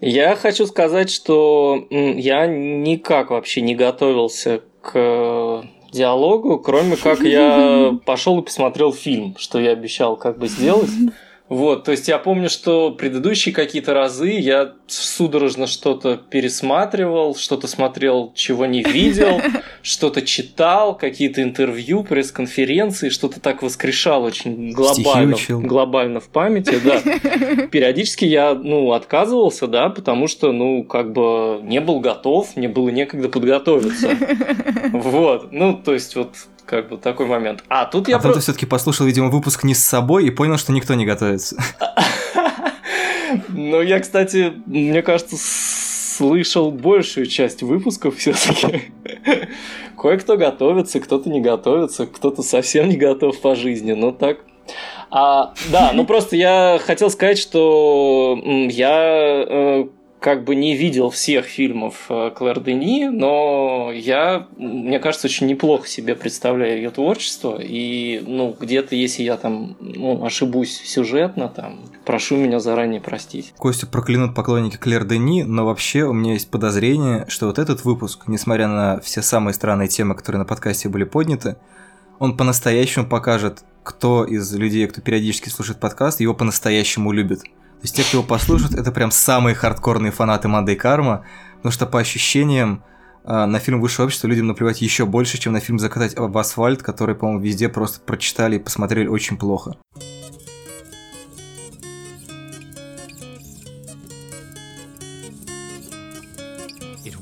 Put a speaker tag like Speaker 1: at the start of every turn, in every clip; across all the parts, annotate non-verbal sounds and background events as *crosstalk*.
Speaker 1: Я хочу сказать, что я никак вообще не готовился к диалогу, кроме как я *laughs* пошел и посмотрел фильм, что я обещал как бы сделать. Вот, то есть я помню, что предыдущие какие-то разы я судорожно что-то пересматривал, что-то смотрел, чего не видел, *laughs* что-то читал, какие-то интервью, пресс-конференции, что-то так воскрешал очень глобально, глобально в памяти, да. *laughs* Периодически я, ну, отказывался, да, потому что, ну, как бы не был готов, мне было некогда подготовиться. *laughs* Вот, ну, то есть вот как бы такой момент. А тут
Speaker 2: а
Speaker 1: я...
Speaker 2: А про... ты все-таки послушал, видимо, выпуск не с собой и понял, что никто не готовится. *laughs*
Speaker 1: Ну, я, кстати, мне кажется, слышал большую часть выпусков все-таки. *laughs* Кое-кто готовится, кто-то не готовится, кто-то совсем не готов по жизни, но так. А, да, ну просто я хотел сказать, что я э, как бы не видел всех фильмов э, Клэр Дени, но я, мне кажется, очень неплохо себе представляю ее творчество. И, ну, где-то, если я там ну, ошибусь сюжетно, там, прошу меня заранее простить.
Speaker 2: Костю проклянут поклонники Клэр Дени, но вообще у меня есть подозрение, что вот этот выпуск, несмотря на все самые странные темы, которые на подкасте были подняты, он по-настоящему покажет, кто из людей, кто периодически слушает подкаст, его по-настоящему любит. То есть те, кто его послушает, это прям самые хардкорные фанаты Мандай Карма, потому что по ощущениям а, на фильм «Высшее общество» людям наплевать еще больше, чем на фильм «Закатать в асфальт», который, по-моему, везде просто прочитали и посмотрели очень плохо.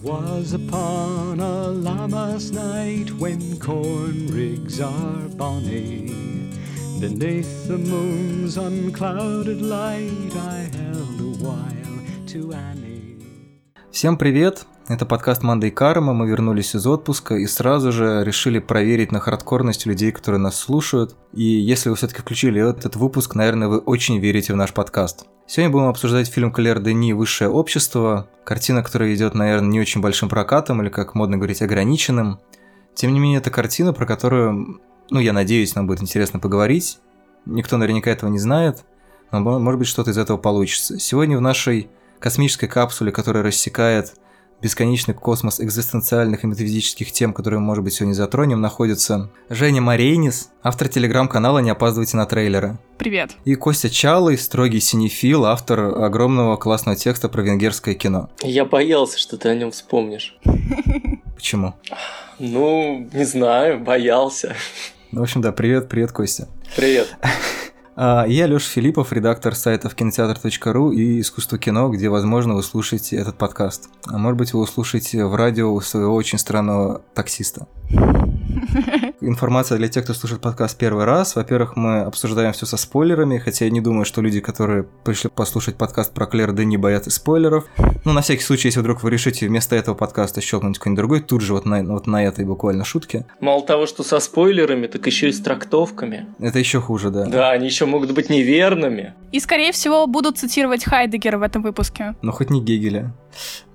Speaker 2: Was upon a lammas night when corn rigs are bonny Beneath the moon's unclouded light I held a while to Annie. Всем привет! Это подкаст Манда и Карма. Мы вернулись из отпуска и сразу же решили проверить на хардкорность людей, которые нас слушают. И если вы все-таки включили этот выпуск, наверное, вы очень верите в наш подкаст. Сегодня будем обсуждать фильм Клэр Дени «Высшее общество». Картина, которая идет, наверное, не очень большим прокатом, или, как модно говорить, ограниченным. Тем не менее, это картина, про которую ну, я надеюсь, нам будет интересно поговорить. Никто наверняка этого не знает, но может быть что-то из этого получится. Сегодня в нашей космической капсуле, которая рассекает бесконечный космос экзистенциальных и метафизических тем, которые мы, может быть, сегодня затронем, находится Женя Марейнис, автор телеграм-канала «Не опаздывайте на трейлеры».
Speaker 3: Привет.
Speaker 2: И Костя Чалый, строгий синефил, автор огромного классного текста про венгерское кино.
Speaker 1: Я боялся, что ты о нем вспомнишь.
Speaker 2: Почему?
Speaker 1: Ну, не знаю, боялся.
Speaker 2: В общем, да, привет, привет, Костя.
Speaker 1: Привет. *laughs*
Speaker 2: А, я Леша Филиппов, редактор сайтов кинотеатр.ру и искусство кино, где, возможно, вы слушаете этот подкаст. А может быть, вы услышите в радио своего очень странного таксиста. Информация для тех, кто слушает подкаст первый раз. Во-первых, мы обсуждаем все со спойлерами, хотя я не думаю, что люди, которые пришли послушать подкаст про Клэр Дени, боятся спойлеров. Ну, на всякий случай, если вдруг вы решите вместо этого подкаста щелкнуть какой-нибудь другой, тут же вот на, вот на этой буквально шутке.
Speaker 1: Мало того, что со спойлерами, так еще и с трактовкой.
Speaker 2: Это еще хуже, да.
Speaker 1: Да, они еще могут быть неверными.
Speaker 3: И, скорее всего, будут цитировать Хайдегера в этом выпуске.
Speaker 2: Ну, хоть не Гегеля.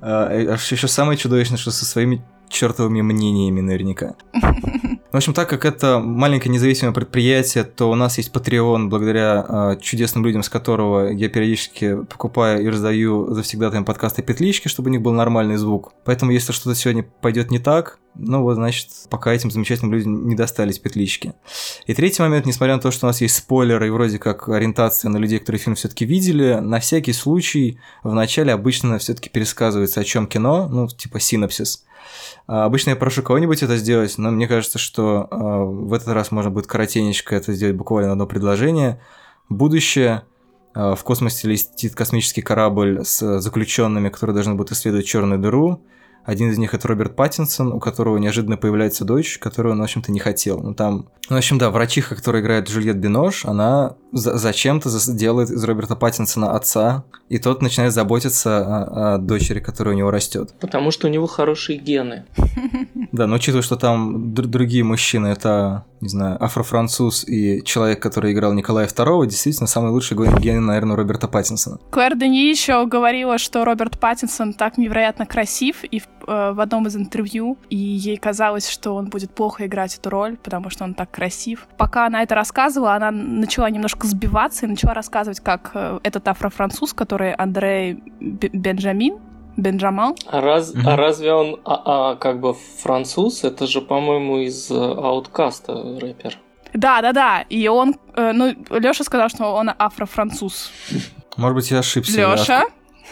Speaker 2: А, э, еще самое чудовищное, что со своими чертовыми мнениями наверняка. В общем, так как это маленькое независимое предприятие, то у нас есть Patreon, благодаря э, чудесным людям, с которого я периодически покупаю и раздаю завсегдатаем подкасты петлички, чтобы у них был нормальный звук. Поэтому, если что-то сегодня пойдет не так, ну вот, значит, пока этим замечательным людям не достались петлички. И третий момент, несмотря на то, что у нас есть спойлеры и вроде как ориентация на людей, которые фильм все-таки видели, на всякий случай в начале обычно все-таки пересказывается, о чем кино, ну, типа синопсис. А, обычно я прошу кого-нибудь это сделать, но мне кажется, что а, в этот раз можно будет коротенечко это сделать буквально одно предложение. Будущее а, в космосе летит космический корабль с заключенными, которые должны будут исследовать черную дыру. Один из них это Роберт Паттинсон, у которого неожиданно появляется дочь, которую он, в общем-то, не хотел. Ну, там... Ну, в общем, да, врачиха, которая играет Джульет Бинош, она за- зачем-то делает из Роберта Паттинсона отца, и тот начинает заботиться о, о дочери, которая у него растет.
Speaker 1: Потому что у него хорошие гены. *laughs*
Speaker 2: Да, но учитывая, что там др- другие мужчины, это, не знаю, афрофранцуз и человек, который играл Николая II, действительно, самый лучший гений, наверное, Роберта Паттинсона.
Speaker 3: Клэр Дени еще говорила, что Роберт Паттинсон так невероятно красив, и в, э, в одном из интервью, и ей казалось, что он будет плохо играть эту роль, потому что он так красив. Пока она это рассказывала, она начала немножко сбиваться и начала рассказывать, как э, этот афрофранцуз, который Андрей Бенджамин, Бенджамал.
Speaker 1: А, раз,
Speaker 2: Мгм.
Speaker 1: а разве он а, а, как бы француз? Это же, по-моему, из э, Ауткаста рэпер.
Speaker 3: Да, да, да. И он, э, ну, Лёша сказал, что он афрофранцуз.
Speaker 2: Может быть, я ошибся.
Speaker 3: Лёша.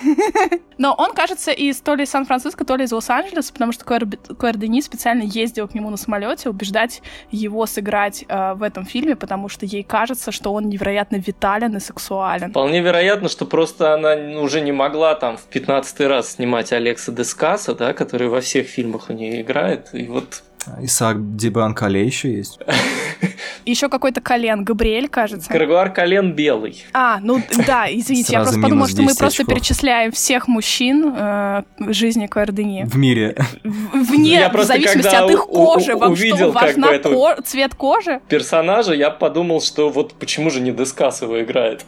Speaker 3: *laughs* Но он, кажется, из то ли Сан-Франциско, то ли из Лос-Анджелеса, потому что Клэр, Клэр Дени специально ездила к нему на самолете убеждать его сыграть э, в этом фильме, потому что ей кажется, что он невероятно витален и сексуален.
Speaker 1: Вполне вероятно, что просто она уже не могла там в 15 раз снимать Алекса Дескаса, да, который во всех фильмах у нее играет. И вот
Speaker 2: Исаак Дебанкале еще есть.
Speaker 3: Еще какой-то колен, Габриэль, кажется.
Speaker 1: Грегуар Колен белый.
Speaker 3: А, ну да, извините, я просто подумала,
Speaker 2: минус
Speaker 3: что мы
Speaker 2: 10
Speaker 3: просто перечисляем всех мужчин э, жизни Клэр Дени.
Speaker 2: В мире.
Speaker 3: В- Вне, зависимости от их кожи. Вам что, ко- цвет кожи?
Speaker 1: Персонажа я подумал, что вот почему же не Дескас его играет.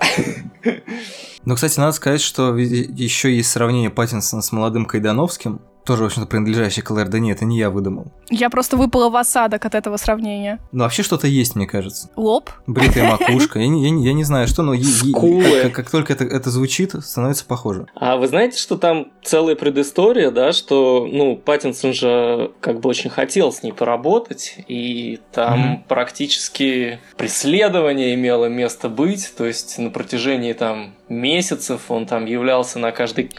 Speaker 1: *laughs*
Speaker 2: Но, кстати, надо сказать, что еще есть сравнение Паттинсона с молодым Кайдановским, тоже, в общем-то, принадлежащий Клэр Дени, это не я выдумал.
Speaker 3: Я просто выпала в осадок от этого сравнения.
Speaker 2: Но вообще что-то есть, мне кажется.
Speaker 3: Лоб?
Speaker 2: Бритая *laughs* макушка. Я не, я не- я не знаю, что, но
Speaker 1: Скулы.
Speaker 2: как, как- как только это, это звучит, становится похоже.
Speaker 1: А вы знаете, что там целая предыстория, да, что, ну, Паттинсон же как бы очень хотел с ней поработать, и там
Speaker 2: Мгм.
Speaker 1: практически преследование имело место быть, то есть на протяжении там месяцев он там являлся на каждый
Speaker 3: лет.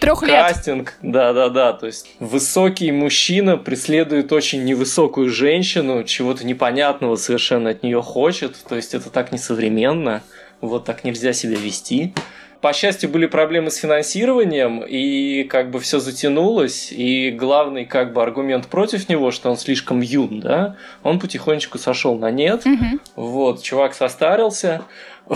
Speaker 1: кастинг. Да-да-да, то есть высокий мужчина преследует очень невысокую женщину, чего-то непонятного совершенно от нее хочет, то есть это так несовременно, вот так нельзя себя вести. По счастью, были проблемы с финансированием, и как бы все затянулось, и главный как бы аргумент против него, что он слишком юн, да, он потихонечку сошел на нет,
Speaker 3: Мгм.
Speaker 1: вот, чувак состарился. *laughs*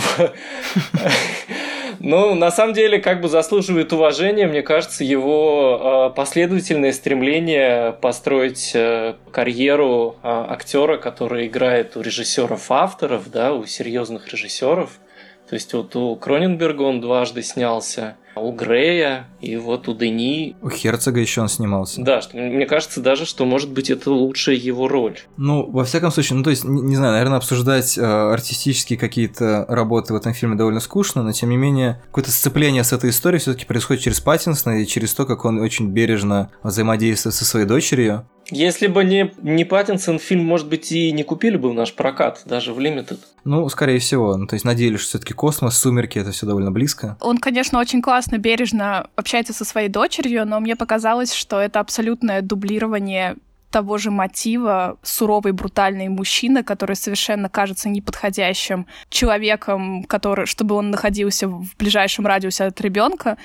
Speaker 1: Ну, на самом деле, как бы заслуживает уважения, мне кажется, его э, последовательное стремление построить э, карьеру э, актера, который играет у режиссеров-авторов, да, у серьезных режиссеров. То есть вот у Кроненберга он дважды снялся, а у Грея и вот у Дени.
Speaker 2: У Херцога еще он снимался.
Speaker 1: Да, что, мне кажется даже, что может быть это лучшая его роль.
Speaker 2: Ну, во всяком случае, ну, то есть, не, не знаю, наверное, обсуждать э, артистические какие-то работы в этом фильме довольно скучно, но, тем не менее, какое-то сцепление с этой историей все таки происходит через Паттинсона и через то, как он очень бережно взаимодействует со своей дочерью.
Speaker 1: Если бы не, не Паттинсон, фильм, может быть, и не купили бы в наш прокат, даже в Limited.
Speaker 2: Ну, скорее всего. Ну, то есть, надеялись, что все таки космос, сумерки, это все довольно близко.
Speaker 3: Он, конечно, очень классно, бережно общается со своей дочерью, но мне показалось, что это абсолютное дублирование того же мотива суровый, брутальный мужчина, который совершенно кажется неподходящим человеком, который, чтобы он находился в ближайшем радиусе от ребенка.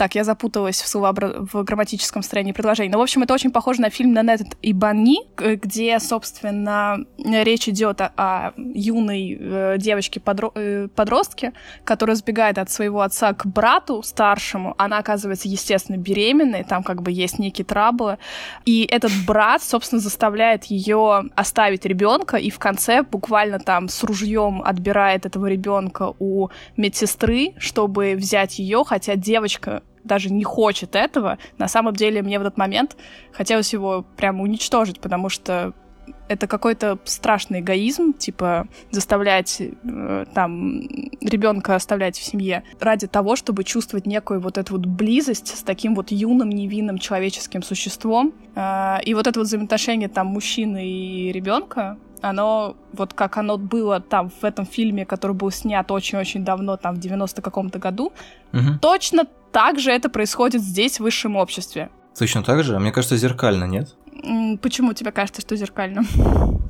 Speaker 3: Так, я запуталась в, словообра... в грамматическом строении предложений. Но, в общем, это очень похоже на фильм «Нанет и Банни», где, собственно, речь идет о, о юной э, девочке-подростке, которая сбегает от своего отца к брату старшему. Она оказывается, естественно, беременной, там как бы есть некие траблы. И этот брат, собственно, заставляет ее оставить ребенка, и в конце буквально там с ружьем отбирает этого ребенка у медсестры, чтобы взять ее, хотя девочка даже не хочет этого. На самом деле мне в этот момент хотелось его прямо уничтожить, потому что это какой-то страшный эгоизм, типа заставлять э, там ребенка оставлять в семье ради того, чтобы чувствовать некую вот эту вот близость с таким вот юным невинным человеческим существом. Э, и вот это вот взаимоотношение там мужчины и ребенка, оно вот как оно было там в этом фильме, который был снят очень-очень давно, там в 90 каком-то году,
Speaker 2: Мгм.
Speaker 3: точно так же это происходит здесь, в высшем обществе.
Speaker 2: Точно так же? Мне кажется, зеркально, нет?
Speaker 3: Почему тебе кажется, что зеркально?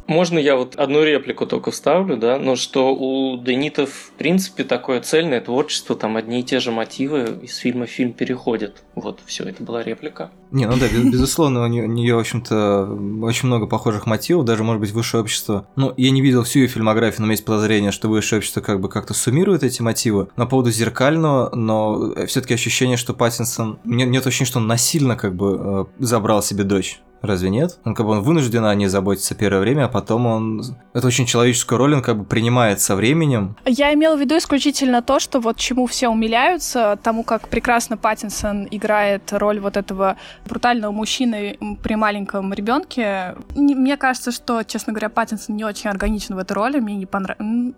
Speaker 1: Можно я вот одну реплику только вставлю, да, но что у Денитов, в принципе, такое цельное творчество, там одни и те же мотивы из фильма в фильм переходят. Вот, все, это была реплика.
Speaker 2: Не, ну да, без- безусловно, у нее, в общем-то, очень много похожих мотивов, даже, может быть, высшее общество. Ну, я не видел всю ее фильмографию, но у меня есть подозрение, что высшее общество как бы как-то суммирует эти мотивы. На поводу зеркального, но все таки ощущение, что Паттинсон... Нет, нет ощущения, что он насильно как бы э, забрал себе дочь. Разве нет? Он как бы он вынужден о ней заботиться первое время, а потом он... Это очень человеческую роль он как бы принимает со временем.
Speaker 3: Я имела в виду исключительно то, что вот чему все умиляются, тому, как прекрасно Паттинсон играет роль вот этого брутального мужчины при маленьком ребенке. Мне кажется, что, честно говоря, Паттинсон не очень органичен в этой роли. Мне не понравилось.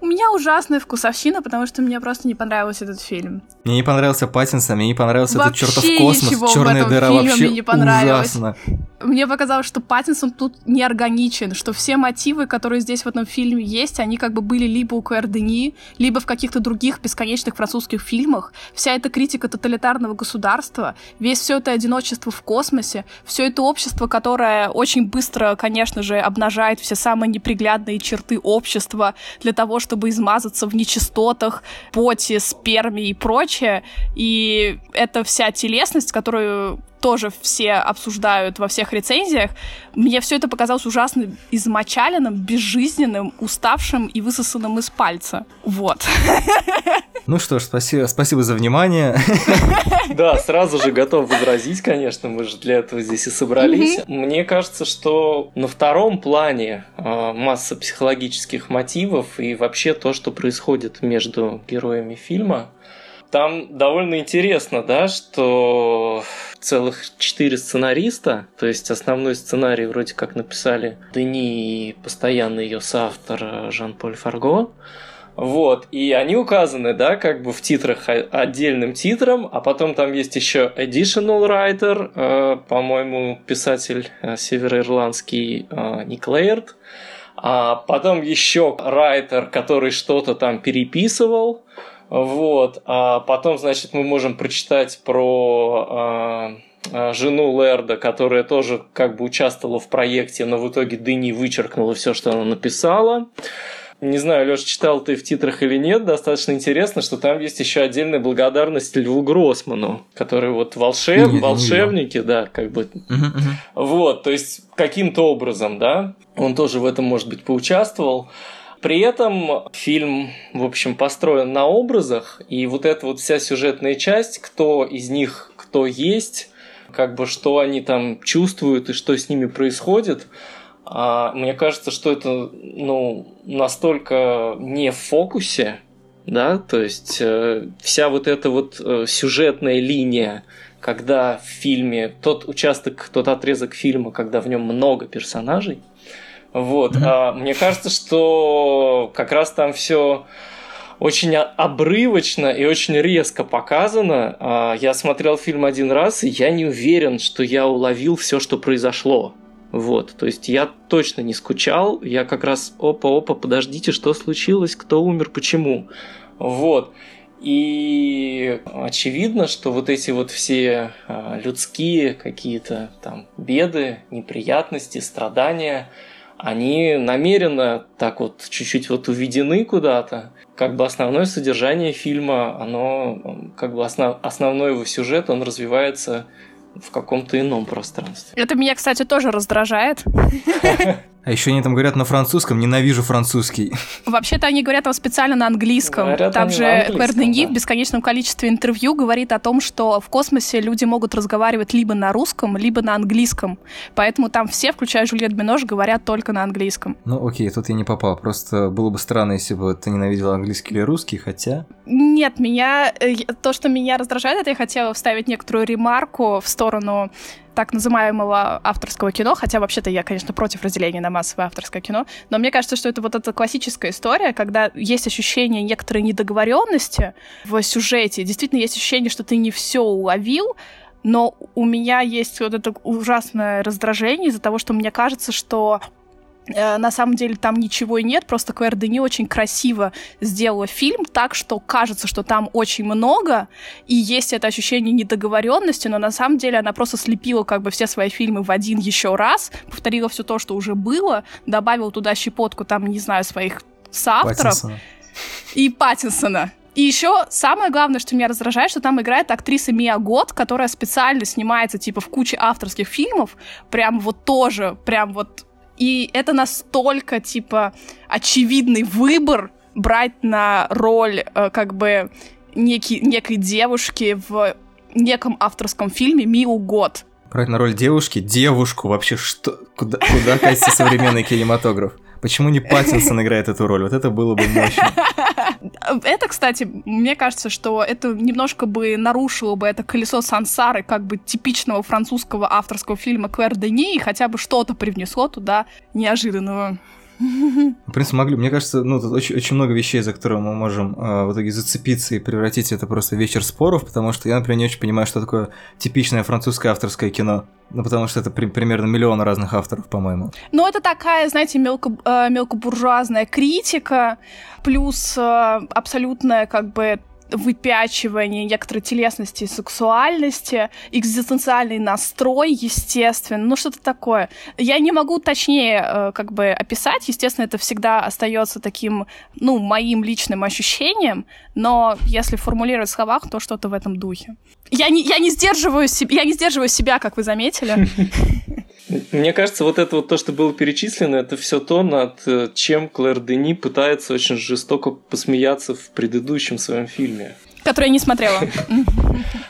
Speaker 3: У меня ужасная вкусовщина, потому что мне просто не понравился этот фильм.
Speaker 2: Мне не понравился Паттинсон, мне не понравился вообще этот чертов космос, черная дыра, вообще не ужасно.
Speaker 3: Мне показалось, что Паттинсон тут неорганичен, что все мотивы, которые здесь в этом фильме есть, они как бы были либо у Куэрдени, либо в каких-то других бесконечных французских фильмах. Вся эта критика тоталитарного государства, весь все это одиночество в космосе, все это общество, которое очень быстро, конечно же, обнажает все самые неприглядные черты общества для того, чтобы измазаться в нечистотах, поте, сперме и прочее. И это вся телесность, которую тоже все обсуждают во всех рецензиях, мне все это показалось ужасно измочаленным, безжизненным, уставшим и высосанным из пальца. Вот.
Speaker 2: Ну что ж, спасибо, спасибо за внимание.
Speaker 1: Да, сразу же готов возразить, конечно, мы же для этого здесь и собрались. Мне кажется, что на втором плане а, масса психологических мотивов и вообще то, что происходит между героями фильма, там довольно интересно, да, что целых четыре сценариста, то есть основной сценарий вроде как написали Дени и постоянный ее соавтор э, Жан-Поль Фарго. Вот, и они указаны, да, как бы в титрах отдельным титром, а потом там есть еще additional writer, э, по-моему, писатель э, североирландский э, Ник Лейерт, а потом еще райтер, который что-то там переписывал, вот. А потом, значит, мы можем прочитать про э, жену Лерда, которая тоже как бы участвовала в проекте, но в итоге Дыни вычеркнула все, что она написала. Не знаю, Леша, читал ты в титрах или нет, достаточно интересно, что там есть еще отдельная благодарность Льву Гроссману, который вот волшеб, не, волшебники, да, как бы. Угу, угу. Вот, то есть каким-то образом, да, он тоже в этом, может быть, поучаствовал. При этом фильм, в общем, построен на образах, и вот эта вот вся сюжетная часть, кто из них кто есть, как бы что они там чувствуют и что с ними происходит, а, мне кажется, что это ну, настолько не в фокусе, да, то есть э, вся вот эта вот э, сюжетная линия, когда в фильме тот участок, тот отрезок фильма, когда в нем много персонажей, вот. Mm-hmm. А, мне кажется, что как раз там все очень обрывочно и очень резко показано. А, я смотрел фильм один раз, и я не уверен, что я уловил все, что произошло. Вот, то есть я точно не скучал, я как раз опа-опа, подождите, что случилось, кто умер, почему. Вот. И очевидно, что вот эти вот все а, людские какие-то там беды, неприятности, страдания – они намеренно так вот чуть-чуть вот уведены куда-то. Как бы основное содержание фильма, оно как бы основ, основной его сюжет, он развивается в каком-то ином пространстве.
Speaker 3: Это меня, кстати, тоже раздражает. *laughs*
Speaker 2: А еще они там говорят на французском, ненавижу французский.
Speaker 3: Вообще-то они говорят там специально на английском. Говорят там же Клэр Денги да. в бесконечном количестве интервью говорит о том, что в космосе люди могут разговаривать либо на русском, либо на английском. Поэтому там все, включая Жюльет Бинош, говорят только на английском.
Speaker 2: Ну окей, тут я не попал. Просто было бы странно, если бы ты ненавидела английский или русский, хотя...
Speaker 3: Нет, меня... Э, то, что меня раздражает, это я хотела вставить некоторую ремарку в сторону так называемого авторского кино, хотя вообще-то я, конечно, против разделения на массовое авторское кино, но мне кажется, что это вот эта классическая история, когда есть ощущение некоторой недоговоренности в сюжете, действительно есть ощущение, что ты не все уловил, но у меня есть вот это ужасное раздражение из-за того, что мне кажется, что на самом деле там ничего и нет, просто Клэр Дени очень красиво сделала фильм так, что кажется, что там очень много, и есть это ощущение недоговоренности, но на самом деле она просто слепила как бы все свои фильмы в один еще раз, повторила все то, что уже было, добавила туда щепотку там, не знаю, своих соавторов. Паттинсона. И Паттинсона. И еще самое главное, что меня раздражает, что там играет актриса Мия Год, которая специально снимается типа в куче авторских фильмов, прям вот тоже, прям вот и это настолько, типа, очевидный выбор брать на роль, э, как бы, некий, некой девушки в неком авторском фильме Миу Год.
Speaker 2: Брать на роль девушки, девушку, вообще что, куда, куда катится современный *laughs* кинематограф? Почему не Паттинсон играет эту роль? Вот это было бы мощно. *laughs*
Speaker 3: Это, кстати, мне кажется, что это немножко бы нарушило бы это колесо сансары как бы типичного французского авторского фильма Клэр Дени и хотя бы что-то привнесло туда неожиданного.
Speaker 2: В принципе, могли. Мне кажется, ну, тут очень, очень много вещей, за которые мы можем э, в итоге зацепиться и превратить это просто вечер споров, потому что я, например, не очень понимаю, что такое типичное французское авторское кино. Ну, потому что это при, примерно миллион разных авторов, по-моему.
Speaker 3: Ну, это такая, знаете, мелко, э, мелкобуржуазная критика, плюс э, абсолютная, как бы, выпячивание некоторой телесности и сексуальности, экзистенциальный настрой, естественно, ну что-то такое. Я не могу точнее э, как бы описать, естественно, это всегда остается таким, ну, моим личным ощущением, но если формулировать в словах, то что-то в этом духе. Я не, я не сдерживаю себя, я не сдерживаю себя, как вы заметили. *laughs*
Speaker 1: Мне кажется, вот это вот то, что было перечислено, это все то, над э, чем Клэр Дени пытается очень жестоко посмеяться в предыдущем своем фильме.
Speaker 3: Который я не смотрела.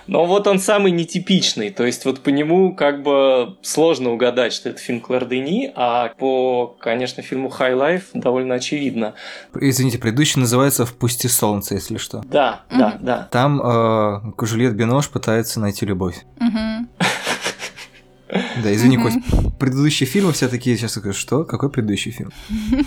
Speaker 1: Но вот он самый нетипичный. То есть вот по нему как бы сложно угадать, что это фильм Клэр Дени, а по, конечно, фильму High Life довольно очевидно.
Speaker 2: Извините, предыдущий называется «Впусти солнце», если что.
Speaker 1: Да, да, да.
Speaker 2: Там э, Жюльет Бинош пытается найти любовь. *laughs* Да, извини, Кость, предыдущие фильмы все такие, сейчас скажу, что? Какой предыдущий фильм?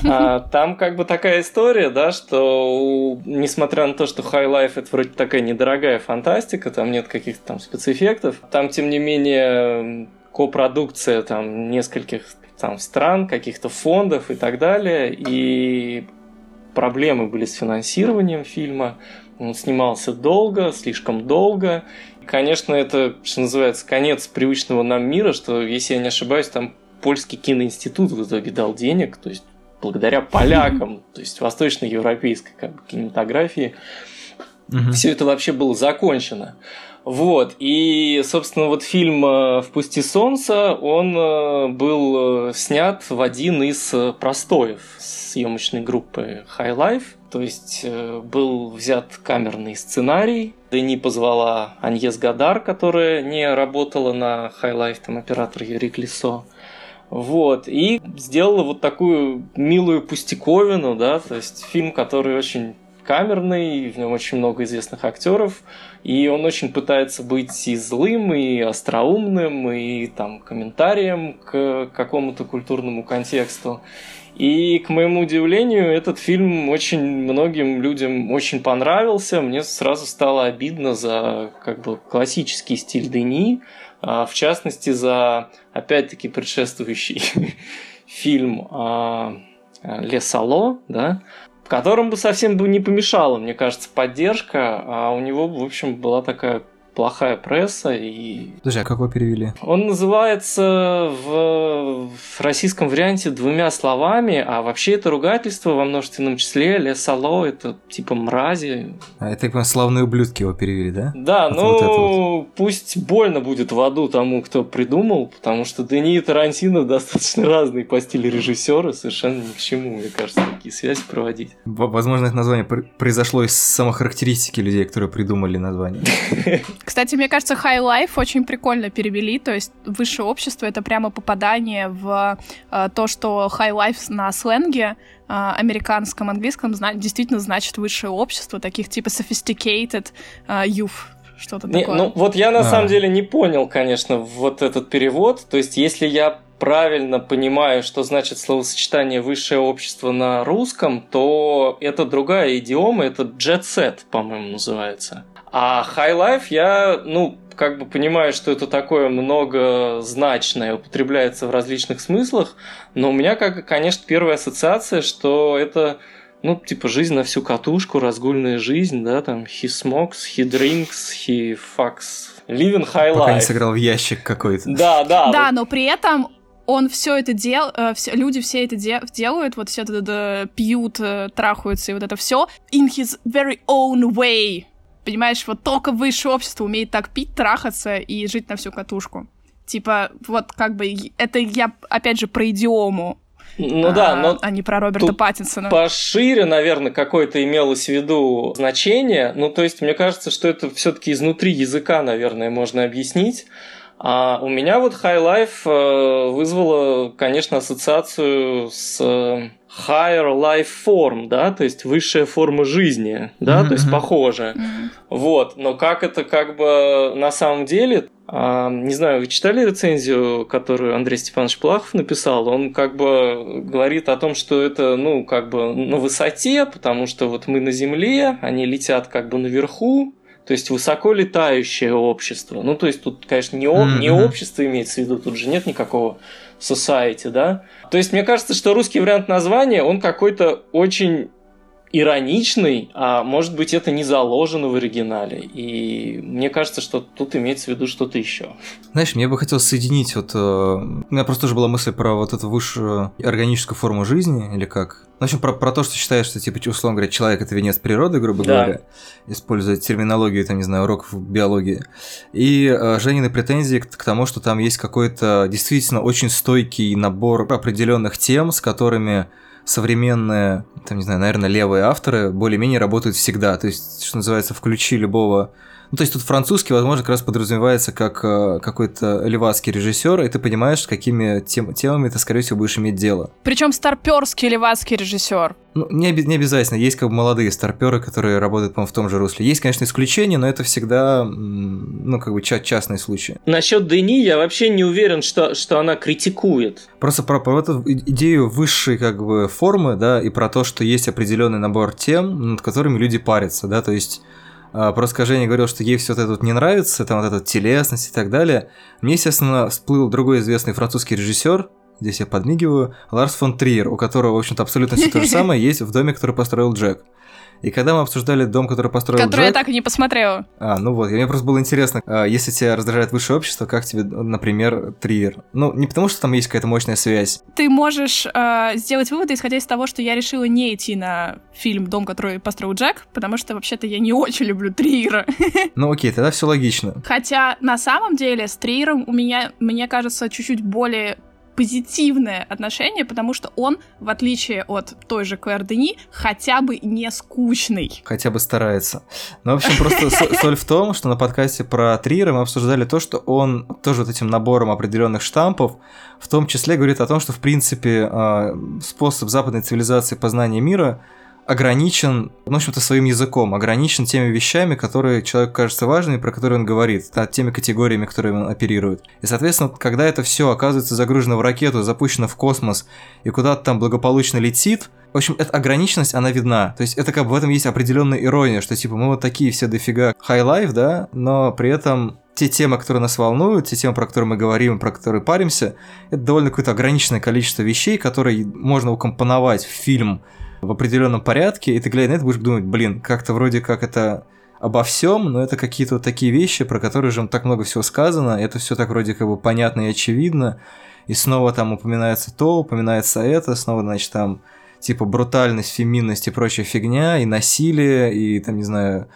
Speaker 1: А, там как бы такая история, да, что несмотря на то, что High Life это вроде такая недорогая фантастика, там нет каких-то там спецэффектов, там тем не менее копродукция там нескольких там стран, каких-то фондов и так далее, и проблемы были с финансированием фильма, он снимался долго, слишком долго, Конечно, это, что называется, конец привычного нам мира, что, если я не ошибаюсь, там польский киноинститут в итоге дал денег, то есть благодаря полякам, то есть восточноевропейской как бы, кинематографии, угу. все это вообще было закончено. Вот, и, собственно, вот фильм э, «Впусти солнце», он э, был э, снят в один из простоев съемочной группы High Life, то есть был взят камерный сценарий, Дени позвала Аньес Гадар, которая не работала на Life, там оператор Юрий Клесо. Вот, и сделала вот такую милую пустяковину, да, то есть фильм, который очень камерный, в нем очень много известных актеров, и он очень пытается быть и злым, и остроумным, и там комментарием к какому-то культурному контексту. И, к моему удивлению, этот фильм очень многим людям очень понравился. Мне сразу стало обидно за как бы классический стиль Дени, а, в частности, за, опять-таки, предшествующий *laughs* фильм а, Ле Сало, да, которым бы совсем бы не помешала, мне кажется, поддержка, а у него, в общем, была такая плохая пресса и...
Speaker 2: Подожди, а как его перевели?
Speaker 1: Он называется в, в российском варианте двумя словами, а вообще это ругательство во множественном числе. Лесало – это типа мрази.
Speaker 2: А это, как славные ублюдки его перевели, да?
Speaker 1: Да, вот, ну вот вот. пусть больно будет в аду тому, кто придумал, потому что Дени и Тарантино *laughs* достаточно разные по стилю режиссера, совершенно ни к чему, мне кажется, такие связи проводить.
Speaker 2: Возможно, это название произошло из самохарактеристики людей, которые придумали название. *laughs*
Speaker 3: Кстати, мне кажется, High Life очень прикольно перевели, то есть высшее общество — это прямо попадание в э, то, что High Life на сленге э, американском, английском зна- действительно значит высшее общество, таких типа sophisticated э, youth, что-то не, такое.
Speaker 1: Ну, вот я на а. самом деле не понял, конечно, вот этот перевод. То есть, если я правильно понимаю, что значит словосочетание высшее общество на русском, то это другая идиома, это jet set, по-моему, называется. А High Life я, ну, как бы понимаю, что это такое многозначное, употребляется в различных смыслах, но у меня, как, конечно, первая ассоциация, что это ну, типа, жизнь на всю катушку, разгульная жизнь, да, там, he smokes, he drinks, he fucks, living high life. Пока
Speaker 2: не сыграл в ящик какой-то.
Speaker 1: Да, да.
Speaker 3: Да, вот. но при этом он все это дел, э, все, люди все это де делают, вот все это да, пьют, э, трахаются и вот это все in his very own way. Понимаешь, вот только высшее общество умеет так пить, трахаться и жить на всю катушку. Типа, вот как бы, это я, опять же, про идиому.
Speaker 1: Ну а, да, но...
Speaker 3: А не про Роберта Паттинсона.
Speaker 1: Пошире, наверное, какое-то имелось в виду значение. Ну, то есть, мне кажется, что это все таки изнутри языка, наверное, можно объяснить. А у меня вот High Life э, вызвало, конечно, ассоциацию с э, higher life form, да, то есть высшая форма жизни, да, mm-hmm. то есть похоже. Mm-hmm. Вот, но как это как бы на самом деле, а, не знаю, вы читали рецензию, которую Андрей Степанович Плахов написал? Он как бы говорит о том, что это, ну, как бы на высоте, потому что вот мы на Земле, они летят как бы наверху, то есть высоко летающее общество. Ну, то есть тут, конечно, не, mm-hmm. не общество имеется в виду, тут же нет никакого society, да. То есть мне кажется, что русский вариант названия, он какой-то очень ироничный, а может быть это не заложено в оригинале. И мне кажется, что тут имеется в виду что-то еще.
Speaker 2: Знаешь, мне бы хотелось соединить вот... Э, у меня просто тоже была мысль про вот эту высшую органическую форму жизни, или как? Ну, в общем, про, про то, что считаешь, что, типа, условно говоря, человек – это венец природы, грубо да. говоря, используя терминологию, там, не знаю, уроков биологии. И э, Женины претензии к, к тому, что там есть какой-то действительно очень стойкий набор определенных тем, с которыми современные, там, не знаю, наверное, левые авторы более-менее работают всегда. То есть, что называется, включи любого ну, то есть тут французский, возможно, как раз подразумевается как э, какой-то левацкий режиссер, и ты понимаешь, с какими тем, темами ты, скорее всего, будешь иметь дело.
Speaker 3: Причем старперский левацкий режиссер.
Speaker 2: Ну, не, не обязательно. Есть как бы молодые старперы, которые работают, по-моему, в том же русле. Есть, конечно, исключения, но это всегда, ну, как бы ча- частный случай.
Speaker 1: Насчет Дени я вообще не уверен, что, что она критикует.
Speaker 2: Просто про, про эту идею высшей, как бы, формы, да, и про то, что есть определенный набор тем, над которыми люди парятся, да, то есть про искажение говорил, что ей все это вот не нравится, там вот эта телесность и так далее. Мне, естественно, всплыл другой известный французский режиссер, здесь я подмигиваю, Ларс фон Триер, у которого, в общем-то, абсолютно все то же *laughs* самое есть в доме, который построил Джек. И когда мы обсуждали дом, который построил
Speaker 3: Который
Speaker 2: Джек...
Speaker 3: я так и не посмотрела.
Speaker 2: А, ну вот, мне просто было интересно, а, если тебя раздражает высшее общество, как тебе, например, Триер? Ну, не потому, что там есть какая-то мощная связь.
Speaker 3: Ты можешь э, сделать выводы, исходя из того, что я решила не идти на фильм «Дом, который построил Джек», потому что, вообще-то, я не *laughs* очень люблю Триера. *laughs*
Speaker 2: Ну окей, тогда все логично.
Speaker 3: Хотя, на самом деле, с Триером у меня, мне кажется, чуть-чуть более позитивное отношение, потому что он, в отличие от той же Клэр Дени, хотя бы не скучный.
Speaker 2: Хотя бы старается. Ну, в общем, просто *laughs* соль в том, что на подкасте про Триера мы обсуждали то, что он тоже вот этим набором определенных штампов, в том числе говорит о том, что, в принципе, а, способ западной цивилизации познания мира — ограничен, в общем-то, своим языком, ограничен теми вещами, которые человеку кажутся важными, про которые он говорит, теми категориями, которыми он оперирует. И, соответственно, когда это все оказывается загружено в ракету, запущено в космос и куда-то там благополучно летит, в общем, эта ограниченность, она видна. То есть это как бы в этом есть определенная ирония, что типа мы вот такие все дофига life, да, но при этом те темы, которые нас волнуют, те темы, про которые мы говорим, про которые паримся, это довольно какое-то ограниченное количество вещей, которые можно укомпоновать в фильм, в определенном порядке, и ты глядя на это будешь думать, блин, как-то вроде как это обо всем, но это какие-то вот такие вещи, про которые же так много всего сказано, это все так вроде как бы понятно и очевидно, и снова там упоминается то, упоминается это, снова, значит, там типа брутальность, феминность и прочая фигня, и насилие, и там, не знаю,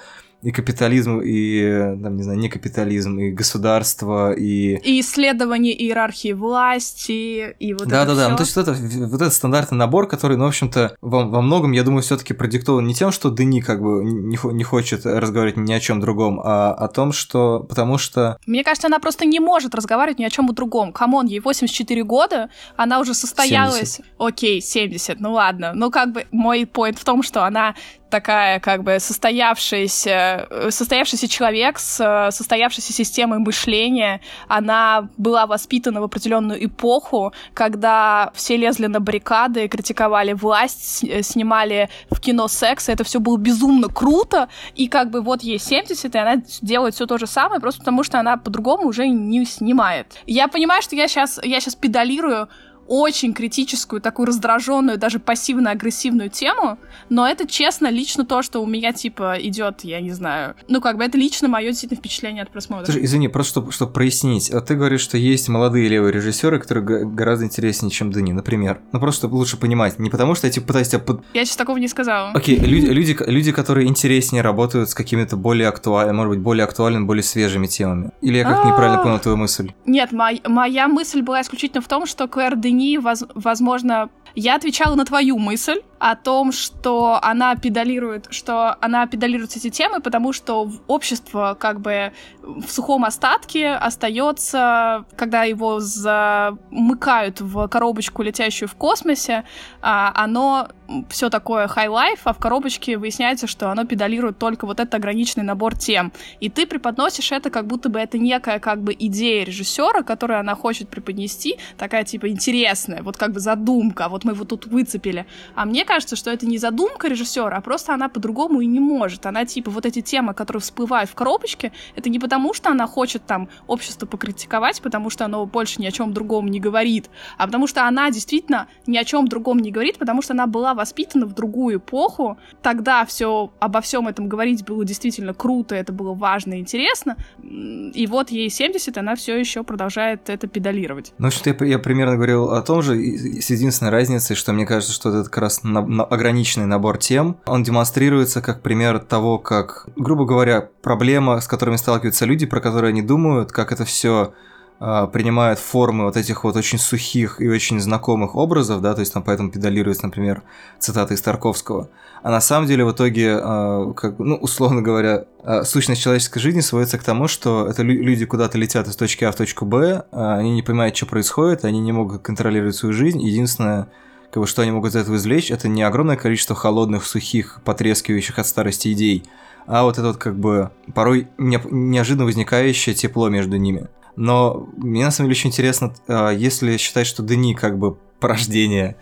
Speaker 2: и капитализм, и, там, не знаю, не капитализм, и государство, и...
Speaker 3: И исследование иерархии власти, и вот
Speaker 2: да,
Speaker 3: это
Speaker 2: Да, да,
Speaker 3: да.
Speaker 2: Ну, то есть вот, это, вот этот стандартный набор, который, ну, в общем-то, во, во многом, я думаю, все таки продиктован не тем, что Дени как бы не, не хочет разговаривать ни о чем другом, а о том, что... Потому что...
Speaker 3: Мне кажется, она просто не может разговаривать ни о чем другом. Come on, ей 84 года, она уже состоялась... 70. Окей, 70, ну ладно. Ну, как бы мой point в том, что она такая как бы состоявшаяся, состоявшийся человек с э, состоявшейся системой мышления. Она была воспитана в определенную эпоху, когда все лезли на баррикады, критиковали власть, э, снимали в кино секс, и это все было безумно круто, и как бы вот ей 70, и она делает все то же самое, просто потому что она по-другому уже не снимает. Я понимаю, что я сейчас, я сейчас педалирую очень критическую, такую раздраженную, даже пассивно-агрессивную тему, но это честно лично то, что у меня типа идет, я не знаю. Ну, как бы это лично мое действительно впечатление от просмотра.
Speaker 2: Слушай, извини, просто чтобы, чтобы прояснить. А ты говоришь, что есть молодые левые режиссеры, которые гораздо интереснее, чем Дани, например. Ну, просто чтобы лучше понимать. Не потому что я типа пытаюсь тебя под...
Speaker 3: Я сейчас такого не сказала.
Speaker 2: Окей, люди, люди, люди, которые интереснее работают с какими-то более актуальными, может быть, более актуальными, более свежими темами. Или я как-то неправильно понял твою мысль?
Speaker 3: Нет, моя мысль была исключительно в том, что Клэр Дени Дени, воз, возможно, я отвечала на твою мысль, о том, что она педалирует, что она педалирует эти темы, потому что общество как бы в сухом остатке остается, когда его замыкают в коробочку, летящую в космосе, а, оно все такое life, а в коробочке выясняется, что оно педалирует только вот этот ограниченный набор тем. И ты преподносишь это, как будто бы это некая как бы идея режиссера, которую она хочет преподнести, такая типа интересная, вот как бы задумка, вот мы вот тут выцепили. А мне кажется, что это не задумка режиссера, а просто она по-другому и не может. Она типа вот эти темы, которые всплывают в коробочке, это не потому, что она хочет там общество покритиковать, потому что оно больше ни о чем другом не говорит, а потому что она действительно ни о чем другом не говорит, потому что она была воспитана в другую эпоху. Тогда все обо всем этом говорить было действительно круто, это было важно и интересно. И вот ей 70, она все еще продолжает это педалировать.
Speaker 2: Ну, что я, я примерно говорил о том же, с единственной разницей, что мне кажется, что это как раз на, на ограниченный набор тем, он демонстрируется как пример того, как, грубо говоря, проблема, с которыми сталкиваются люди, про которые они думают, как это все а, принимают формы вот этих вот очень сухих и очень знакомых образов, да, то есть там поэтому педалируется, например, цитаты из Тарковского. А на самом деле в итоге, а, как, ну, условно говоря, а, сущность человеческой жизни сводится к тому, что это люди куда-то летят из точки А в точку Б, они не понимают, что происходит, они не могут контролировать свою жизнь. Единственное, как бы, что они могут из этого извлечь, это не огромное количество холодных, сухих, потрескивающих от старости идей, а вот это вот как бы порой неожиданно возникающее тепло между ними. Но мне на самом деле очень интересно, а, если считать, что Дени как бы порождение,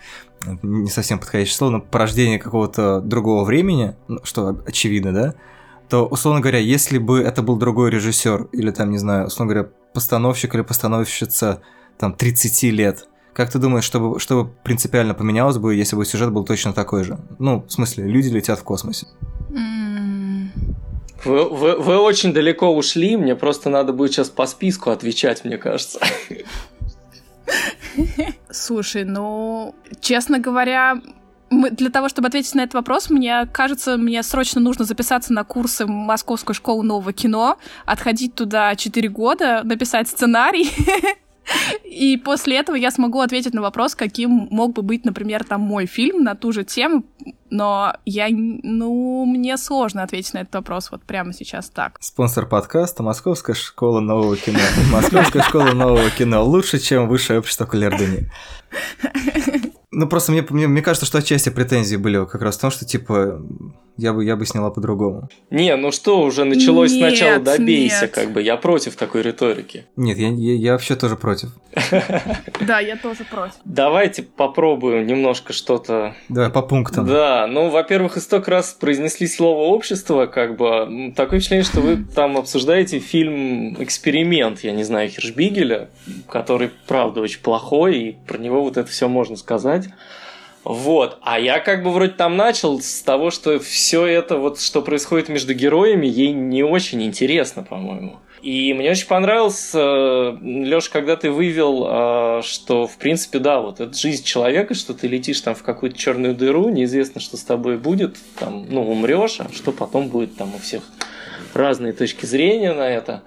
Speaker 2: не совсем подходящее слово, но порождение какого-то другого времени, ну, что очевидно, да, то, условно говоря, если бы это был другой режиссер, или там, не знаю, условно говоря, постановщик или постановщица там 30 лет, как ты думаешь, чтобы, чтобы принципиально поменялось бы, если бы сюжет был точно такой же? Ну, в смысле, люди летят в космосе.
Speaker 1: Вы, вы, вы очень далеко ушли, мне просто надо будет сейчас по списку отвечать, мне кажется.
Speaker 3: Слушай, ну, честно говоря, для того, чтобы ответить на этот вопрос, мне кажется, мне срочно нужно записаться на курсы Московской школы нового кино, отходить туда 4 года, написать сценарий. *laughs* И после этого я смогу ответить на вопрос, каким мог бы быть, например, там мой фильм на ту же тему, но я, ну, мне сложно ответить на этот вопрос вот прямо сейчас так.
Speaker 2: Спонсор подкаста Московская школа нового кино. Московская школа нового кино лучше, чем высшее общество Калердыни. *laughs* Ну, просто мне, мне, мне кажется, что отчасти претензии были как раз в том, что, типа, я бы, я бы сняла по-другому.
Speaker 1: Не, ну что, уже началось нет, сначала добейся, нет. как бы, я против такой риторики.
Speaker 2: Нет, я, я, я вообще тоже против. *laughs*
Speaker 3: Да, я тоже против.
Speaker 1: Давайте попробуем немножко что-то...
Speaker 2: Давай, по пунктам.
Speaker 1: Да, ну, во-первых, и столько раз произнесли слово «общество», как бы, такое впечатление, что вы там обсуждаете фильм «Эксперимент», я не знаю, Хершбигеля, который, правда, очень плохой, и про него вот это все можно сказать. Вот. А я как бы вроде там начал с того, что все это вот, что происходит между героями, ей не очень интересно, по-моему. И мне очень понравилось, э, Леша, когда ты вывел, э, что, в принципе, да, вот это жизнь человека, что ты летишь там в какую-то черную дыру, неизвестно, что с тобой будет, там, ну, умрешь, а что потом будет, там у всех разные точки зрения на это.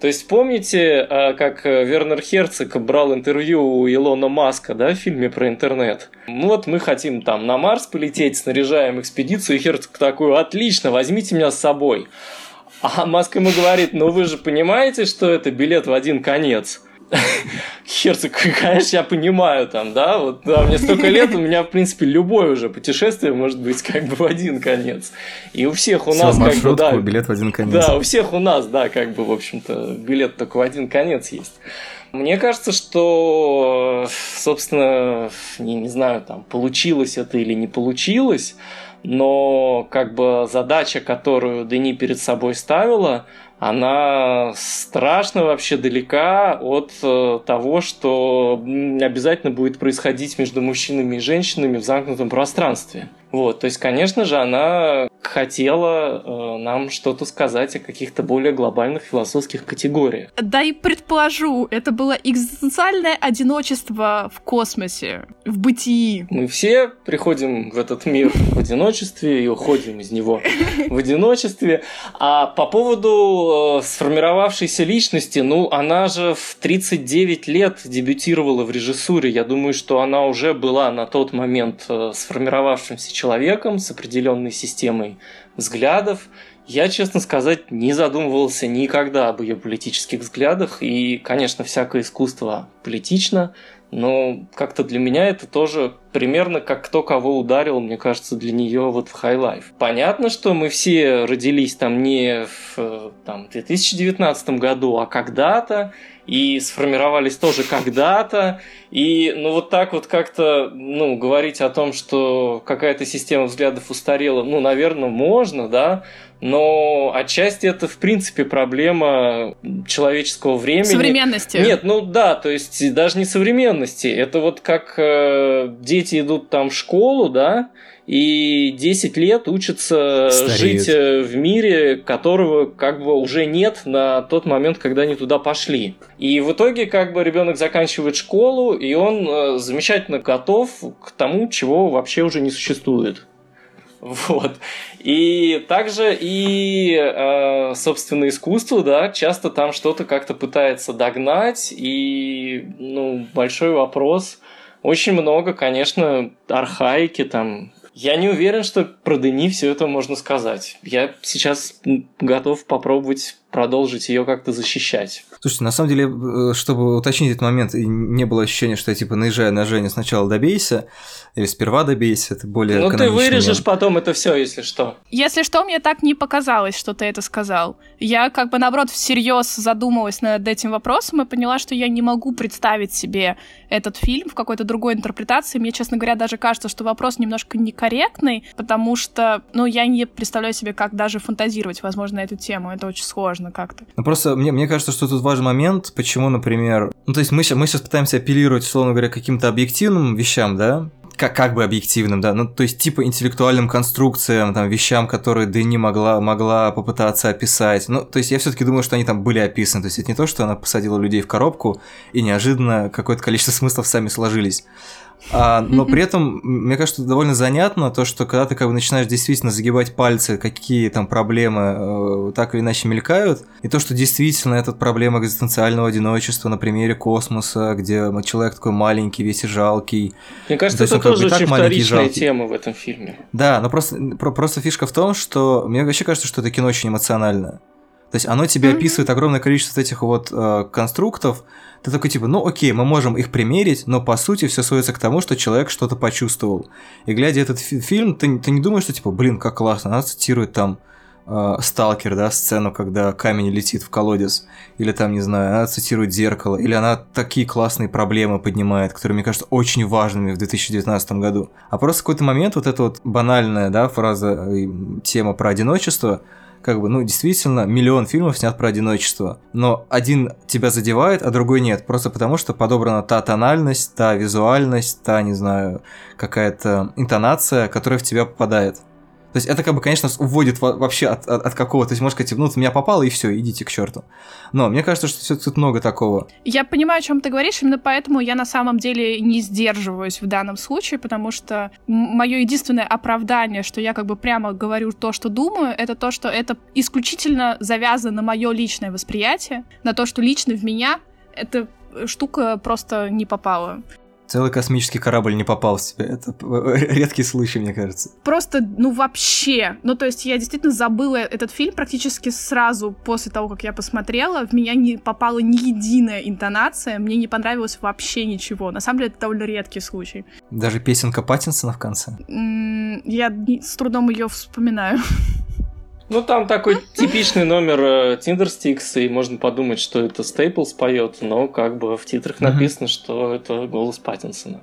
Speaker 1: То есть помните, э, как Вернер Херцог брал интервью у Илона Маска, да, в фильме про интернет? Ну вот мы хотим там на Марс полететь, снаряжаем экспедицию, и Херцог такой, отлично, возьмите меня с собой. А Маск ему говорит, ну вы же понимаете, что это билет в один конец? Херцог, конечно, я понимаю там, да, вот да, мне столько лет, у меня, в принципе, любое уже путешествие может быть как бы в один конец. И у всех у Всё, нас как бы, да,
Speaker 2: билет в один конец.
Speaker 1: Да, у всех у нас, да, как бы, в общем-то, билет только в один конец есть. Мне кажется, что, собственно, не, не знаю, там, получилось это или не получилось, но как бы задача, которую Дени перед собой ставила, она страшно вообще далека от э, того, что обязательно будет происходить между мужчинами и женщинами в замкнутом пространстве. Вот, то есть, конечно же, она хотела э, нам что-то сказать о каких-то более глобальных философских категориях.
Speaker 3: Да и предположу, это было экзистенциальное одиночество в космосе, в бытии.
Speaker 1: Мы все приходим в этот мир в одиночестве и уходим из него в одиночестве. А по поводу э, сформировавшейся личности, ну, она же в 39 лет дебютировала в режиссуре. Я думаю, что она уже была на тот момент э, сформировавшимся человеком с определенной системой взглядов. Я, честно сказать, не задумывался никогда об ее политических взглядах, и, конечно, всякое искусство политично, но как-то для меня это тоже примерно как кто кого ударил, мне кажется, для нее вот в High Life. Понятно, что мы все родились там не в там, 2019 году, а когда-то, и сформировались тоже когда-то, и ну вот так вот как-то ну, говорить о том, что какая-то система взглядов устарела, ну, наверное, можно, да, но отчасти это, в принципе, проблема человеческого времени.
Speaker 3: Современности.
Speaker 1: Нет, ну да, то есть даже не современности. Это вот как э, дети идут там в школу, да, и 10 лет учатся Стареют. жить э, в мире, которого как бы уже нет на тот момент, когда они туда пошли. И в итоге как бы ребенок заканчивает школу, и он э, замечательно готов к тому, чего вообще уже не существует. *laughs* Вот. И также и, э, собственно, искусство, да, часто там что-то как-то пытается догнать, и, ну, большой вопрос. Очень много, конечно, архаики там. Я не уверен, что про Дени все это можно сказать. Я сейчас готов попробовать продолжить ее как-то защищать.
Speaker 2: Слушайте, на самом деле, э, чтобы уточнить этот момент, и не было ощущения, что я типа наезжаю на Женю, сначала добейся, или сперва добейся, это более
Speaker 1: Ну ты вырежешь момент. потом это все, если что.
Speaker 3: Если что, мне так не показалось, что ты это сказал. Я как бы, наоборот, всерьез задумалась над этим вопросом и поняла, что я не могу представить себе этот фильм в какой-то другой интерпретации. Мне, честно говоря, даже кажется, что вопрос немножко некорректный, потому что, ну, я не представляю себе, как даже фантазировать, возможно, на эту тему. Это очень сложно как-то.
Speaker 2: Ну, просто мне, мне кажется, что тут важный момент, почему, например... Ну, то есть мы, мы сейчас пытаемся апеллировать, условно говоря, каким-то объективным вещам, да, как, как бы объективным, да, ну, то есть типа интеллектуальным конструкциям, там, вещам, которые Дени могла, могла попытаться описать. Ну, то есть я все таки думаю, что они там были описаны, то есть это не то, что она посадила людей в коробку, и неожиданно какое-то количество смыслов сами сложились. А, но при этом, мне кажется, довольно занятно то, что когда ты как бы начинаешь действительно загибать пальцы, какие там проблемы э, так или иначе мелькают, и то, что действительно эта проблема экзистенциального одиночества на примере космоса, где человек такой маленький, весь и жалкий.
Speaker 1: Мне кажется, это тоже очень вторичная тема в этом фильме.
Speaker 2: Да, но просто, просто фишка в том, что мне вообще кажется, что это кино очень эмоциональное. То есть оно тебе mm-hmm. описывает огромное количество этих вот э, конструктов. Ты такой типа, ну окей, мы можем их примерить, но по сути все сводится к тому, что человек что-то почувствовал. И глядя этот фи- фильм, ты, ты не думаешь, что типа, блин, как классно, она цитирует там э, Сталкер, да, сцену, когда камень летит в колодец, или там, не знаю, она цитирует зеркало, или она такие классные проблемы поднимает, которые, мне кажется, очень важными в 2019 году. А просто в какой-то момент вот эта вот банальная, да, фраза, тема про одиночество, как бы, ну, действительно, миллион фильмов снят про одиночество, но один тебя задевает, а другой нет, просто потому что подобрана та тональность, та визуальность, та, не знаю, какая-то интонация, которая в тебя попадает. То есть это как бы, конечно, уводит вообще от, от, от какого-то, то есть, может сказать, ну, в меня попало, и все, идите к черту. Но мне кажется, что тут много такого.
Speaker 3: Я понимаю, о чем ты говоришь, именно поэтому я на самом деле не сдерживаюсь в данном случае, потому что мое единственное оправдание, что я как бы прямо говорю то, что думаю, это то, что это исключительно завязано на мое личное восприятие, на то, что лично в меня эта штука просто не попала.
Speaker 2: Целый космический корабль не попал в тебя. Это редкий случай, мне кажется.
Speaker 3: Просто, ну вообще. Ну, то есть я действительно забыла этот фильм практически сразу после того, как я посмотрела. В меня не попала ни единая интонация. Мне не понравилось вообще ничего. На самом деле, это довольно редкий случай.
Speaker 2: Даже песенка Паттинсона в конце?
Speaker 3: Я с трудом ее вспоминаю. *laughs*
Speaker 1: Ну, там такой типичный номер э, Tindersticks, и можно подумать, что это Стейплс поет, но как бы в титрах написано, что это голос Паттинсона.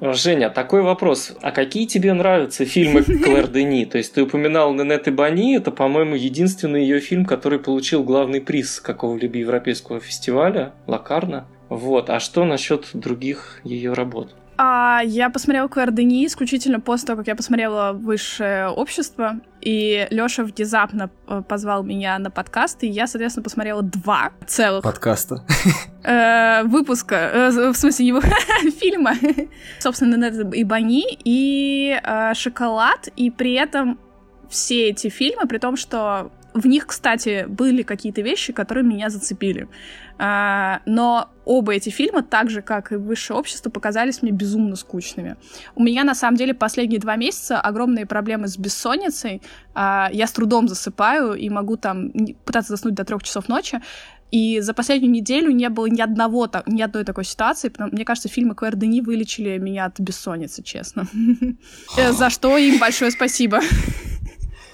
Speaker 1: Женя, такой вопрос. А какие тебе нравятся фильмы Клэр Дени? То есть ты упоминал Ненет и Бани, это, по-моему, единственный ее фильм, который получил главный приз какого-либо европейского фестиваля, Лакарна. Вот. А что насчет других ее работ?
Speaker 3: А, я посмотрела Клэр Дени исключительно после того, как я посмотрела «Высшее общество», и Лёша внезапно э, позвал меня на подкаст, и я, соответственно, посмотрела два целых...
Speaker 2: Подкаста.
Speaker 3: Э, выпуска, э, в смысле, его *laughs* фильма. Собственно, Нед и Бани, и «Шоколад», и при этом все эти фильмы, при том, что в них, кстати, были какие-то вещи, которые меня зацепили. А, но оба эти фильма, так же, как и «Высшее общество», показались мне безумно скучными. У меня, на самом деле, последние два месяца огромные проблемы с бессонницей. А, я с трудом засыпаю и могу там пытаться заснуть до трех часов ночи. И за последнюю неделю не было ни одного, ни одной такой ситуации. Мне кажется, фильмы Клэр Дени вылечили меня от бессонницы, честно. *laughs* Э, за что им большое спасибо.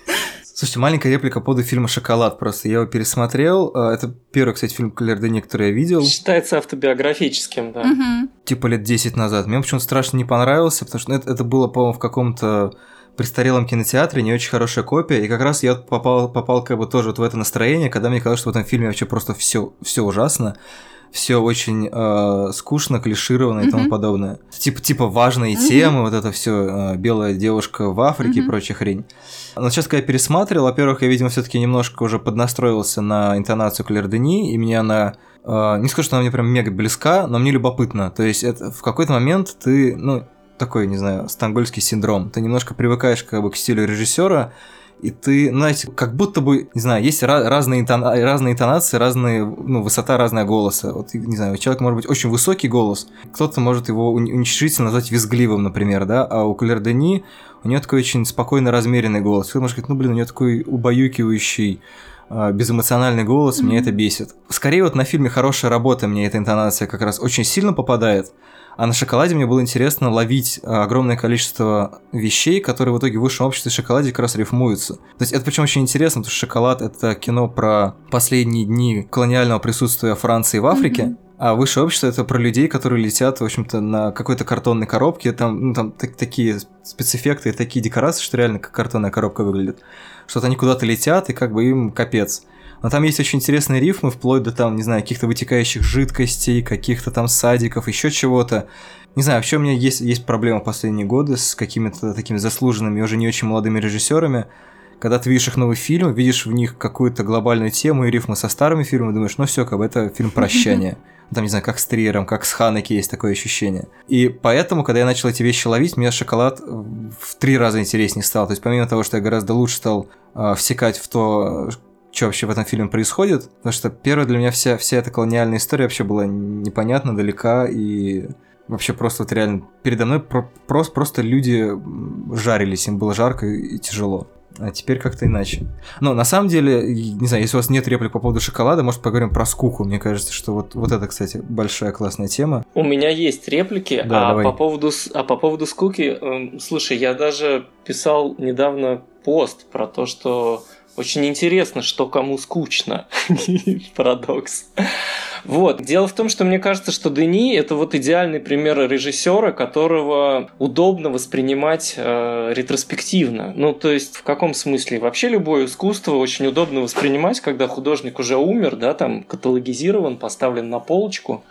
Speaker 3: *laughs*
Speaker 2: Слушайте, маленькая реплика по поводу фильма «Шоколад». Просто я его пересмотрел. А, это первый, кстати, фильм Клэр Дени, который я видел.
Speaker 1: Считается автобиографическим, да.
Speaker 3: Угу.
Speaker 2: Типа лет 10 назад. Мне почему-то страшно не понравился, потому что это, это было, по-моему, в каком-то престарелом кинотеатре, не очень хорошая копия, и как раз я попал, попал как бы тоже вот в это настроение, когда мне казалось, что в этом фильме вообще просто все, все ужасно все очень э, скучно, клишировано и тому подобное. Типа, типа важные темы, вот это все э, белая девушка в Африке и прочая хрень. Но сейчас, когда я пересматривал, во-первых, я, видимо, все-таки немножко уже поднастроился на интонацию Клэр Дени, и мне она э, не скажу, что она мне прям мега близка, но мне любопытно. То есть это, в какой-то момент ты, ну, такой, не знаю, стангольский синдром. Ты немножко привыкаешь как бы к стилю режиссера, и ты, знаете, как будто бы, не знаю, есть разные, интона разные интонации, разные, ну, высота разная голоса. Вот, не знаю, у человека может быть очень высокий голос, кто-то может его уничижительно назвать визгливым, например, да, а у Клэр Дени у нее такой очень спокойно размеренный голос. Кто-то может сказать, ну, блин, у нее такой убаюкивающий, безэмоциональный голос, mm-hmm. меня это бесит. Скорее вот на фильме «Хорошая работа» мне эта интонация как раз очень сильно попадает, а на шоколаде мне было интересно ловить а, огромное количество вещей, которые в итоге в высшем обществе шоколаде как раз рифмуются. То есть это причем очень интересно, потому что шоколад это кино про последние дни колониального присутствия Франции в Африке. Mm-hmm. А высшее общество это про людей, которые летят, в общем-то, на какой-то картонной коробке. Там, ну, там так, такие спецэффекты, такие декорации, что реально как картонная коробка выглядит. Что-то они куда-то летят, и как бы им капец. Но там есть очень интересные рифмы, вплоть до там, не знаю, каких-то вытекающих жидкостей, каких-то там садиков, еще чего-то. Не знаю, вообще у меня есть, есть проблема последние годы с какими-то такими заслуженными, уже не очень молодыми режиссерами. Когда ты видишь их новый фильм, видишь в них какую-то глобальную тему и рифмы со старыми фильмами, думаешь, ну все, как бы это фильм прощания. *laughs* Там, не знаю, как с Триером, как с Ханеки есть такое ощущение. И поэтому, когда я начал эти вещи ловить, мне шоколад в три раза интереснее стал. То есть, помимо того, что я гораздо лучше стал э, всекать в то, что вообще в этом фильме происходит, потому что первая для меня вся, вся эта колониальная история вообще была непонятна, далека, и вообще просто вот реально передо мной про просто, просто люди жарились, им было жарко и тяжело. А теперь как-то иначе. Но на самом деле, не знаю, если у вас нет реплик по поводу шоколада, может поговорим про скуку. Мне кажется, что вот, вот это, кстати, большая классная тема.
Speaker 1: У меня есть реплики, да, а, давай. по поводу, а по поводу скуки, э, слушай, я даже писал недавно пост про то, что очень интересно, что кому скучно. *laughs* Парадокс. Вот. Дело в том, что мне кажется, что Дени это вот идеальный пример режиссера, которого удобно воспринимать э, ретроспективно. Ну, то есть, в каком смысле? Вообще любое искусство очень удобно воспринимать, когда художник уже умер, да, там каталогизирован, поставлен на полочку.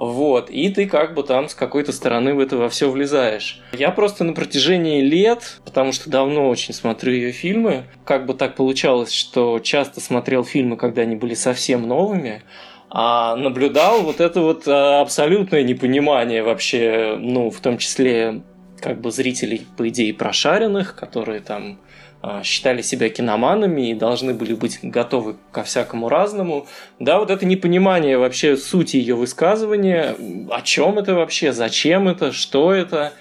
Speaker 1: Вот, и ты как бы там с какой-то стороны в это во все влезаешь. Я просто на протяжении лет, потому что давно очень смотрю ее фильмы, как бы так получалось, что часто смотрел фильмы, когда они были совсем новыми, а наблюдал вот это вот а, абсолютное непонимание вообще, ну, в том числе как бы зрителей, по идее, прошаренных, которые там считали себя киноманами и должны были быть готовы ко всякому разному. Да, вот это непонимание вообще сути ее высказывания, о чем это вообще, зачем это, что это.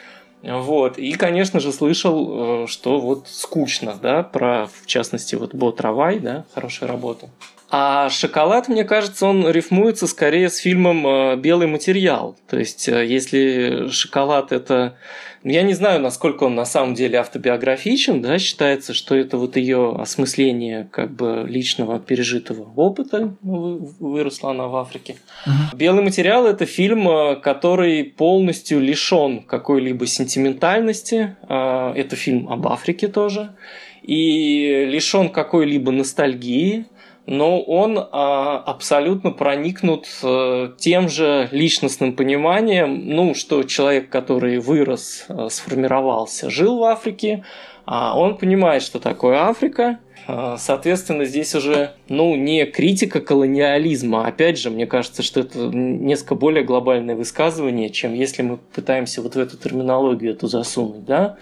Speaker 1: Вот. И, конечно же, слышал, э, что вот скучно, да, про, в частности, вот Бот Равай, да, хорошая работа. А шоколад, мне кажется, он рифмуется скорее с фильмом э, «Белый материал». То есть, э, если шоколад – это я не знаю, насколько он на самом деле автобиографичен, да, считается, что это вот ее осмысление как бы личного пережитого опыта, ну, выросла она в Африке. Угу. Белый материал это фильм, э, который полностью лишен какой-либо сентиментальности. Э, это фильм об Африке тоже. И лишен какой-либо ностальгии но он а, абсолютно проникнут а, тем же личностным пониманием, ну, что человек, который вырос, а, сформировался, жил в Африке, а он понимает, что такое Африка, а, Соответственно, здесь уже, ну, не критика колониализма. Опять же, мне кажется, что это несколько более глобальное высказывание, чем если мы пытаемся вот в эту терминологию эту засунуть, да.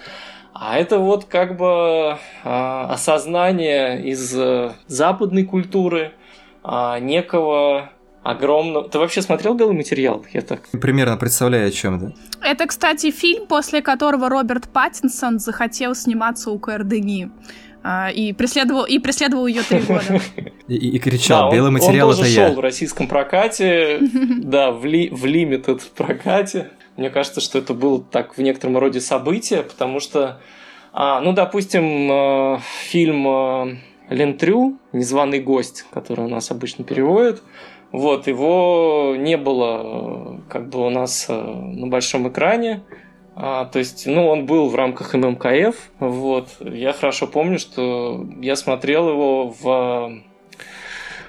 Speaker 1: А это вот как бы а, осознание из э, западной культуры а, некого огромного... Ты вообще смотрел белый материал? Я так...
Speaker 2: Примерно представляю, о чем это.
Speaker 3: Это, кстати, фильм, после которого Роберт Паттинсон захотел сниматься у Куэрдыни. А, и преследовал, и преследовал ее три года. *laughs*
Speaker 2: И, и кричал, да, белый материал
Speaker 1: он
Speaker 2: это
Speaker 1: я.
Speaker 2: Он
Speaker 1: шел в российском прокате, *laughs* да, в, ли, в limited прокате. Мне кажется, что это было так в некотором роде событие, потому что, а, ну, допустим, э, фильм э, Лентрю «Незваный гость», который у нас обычно переводят, вот, его не было э, как бы у нас на большом экране, а, то есть, ну, он был в рамках ММКФ. Вот. Я хорошо помню, что я смотрел его в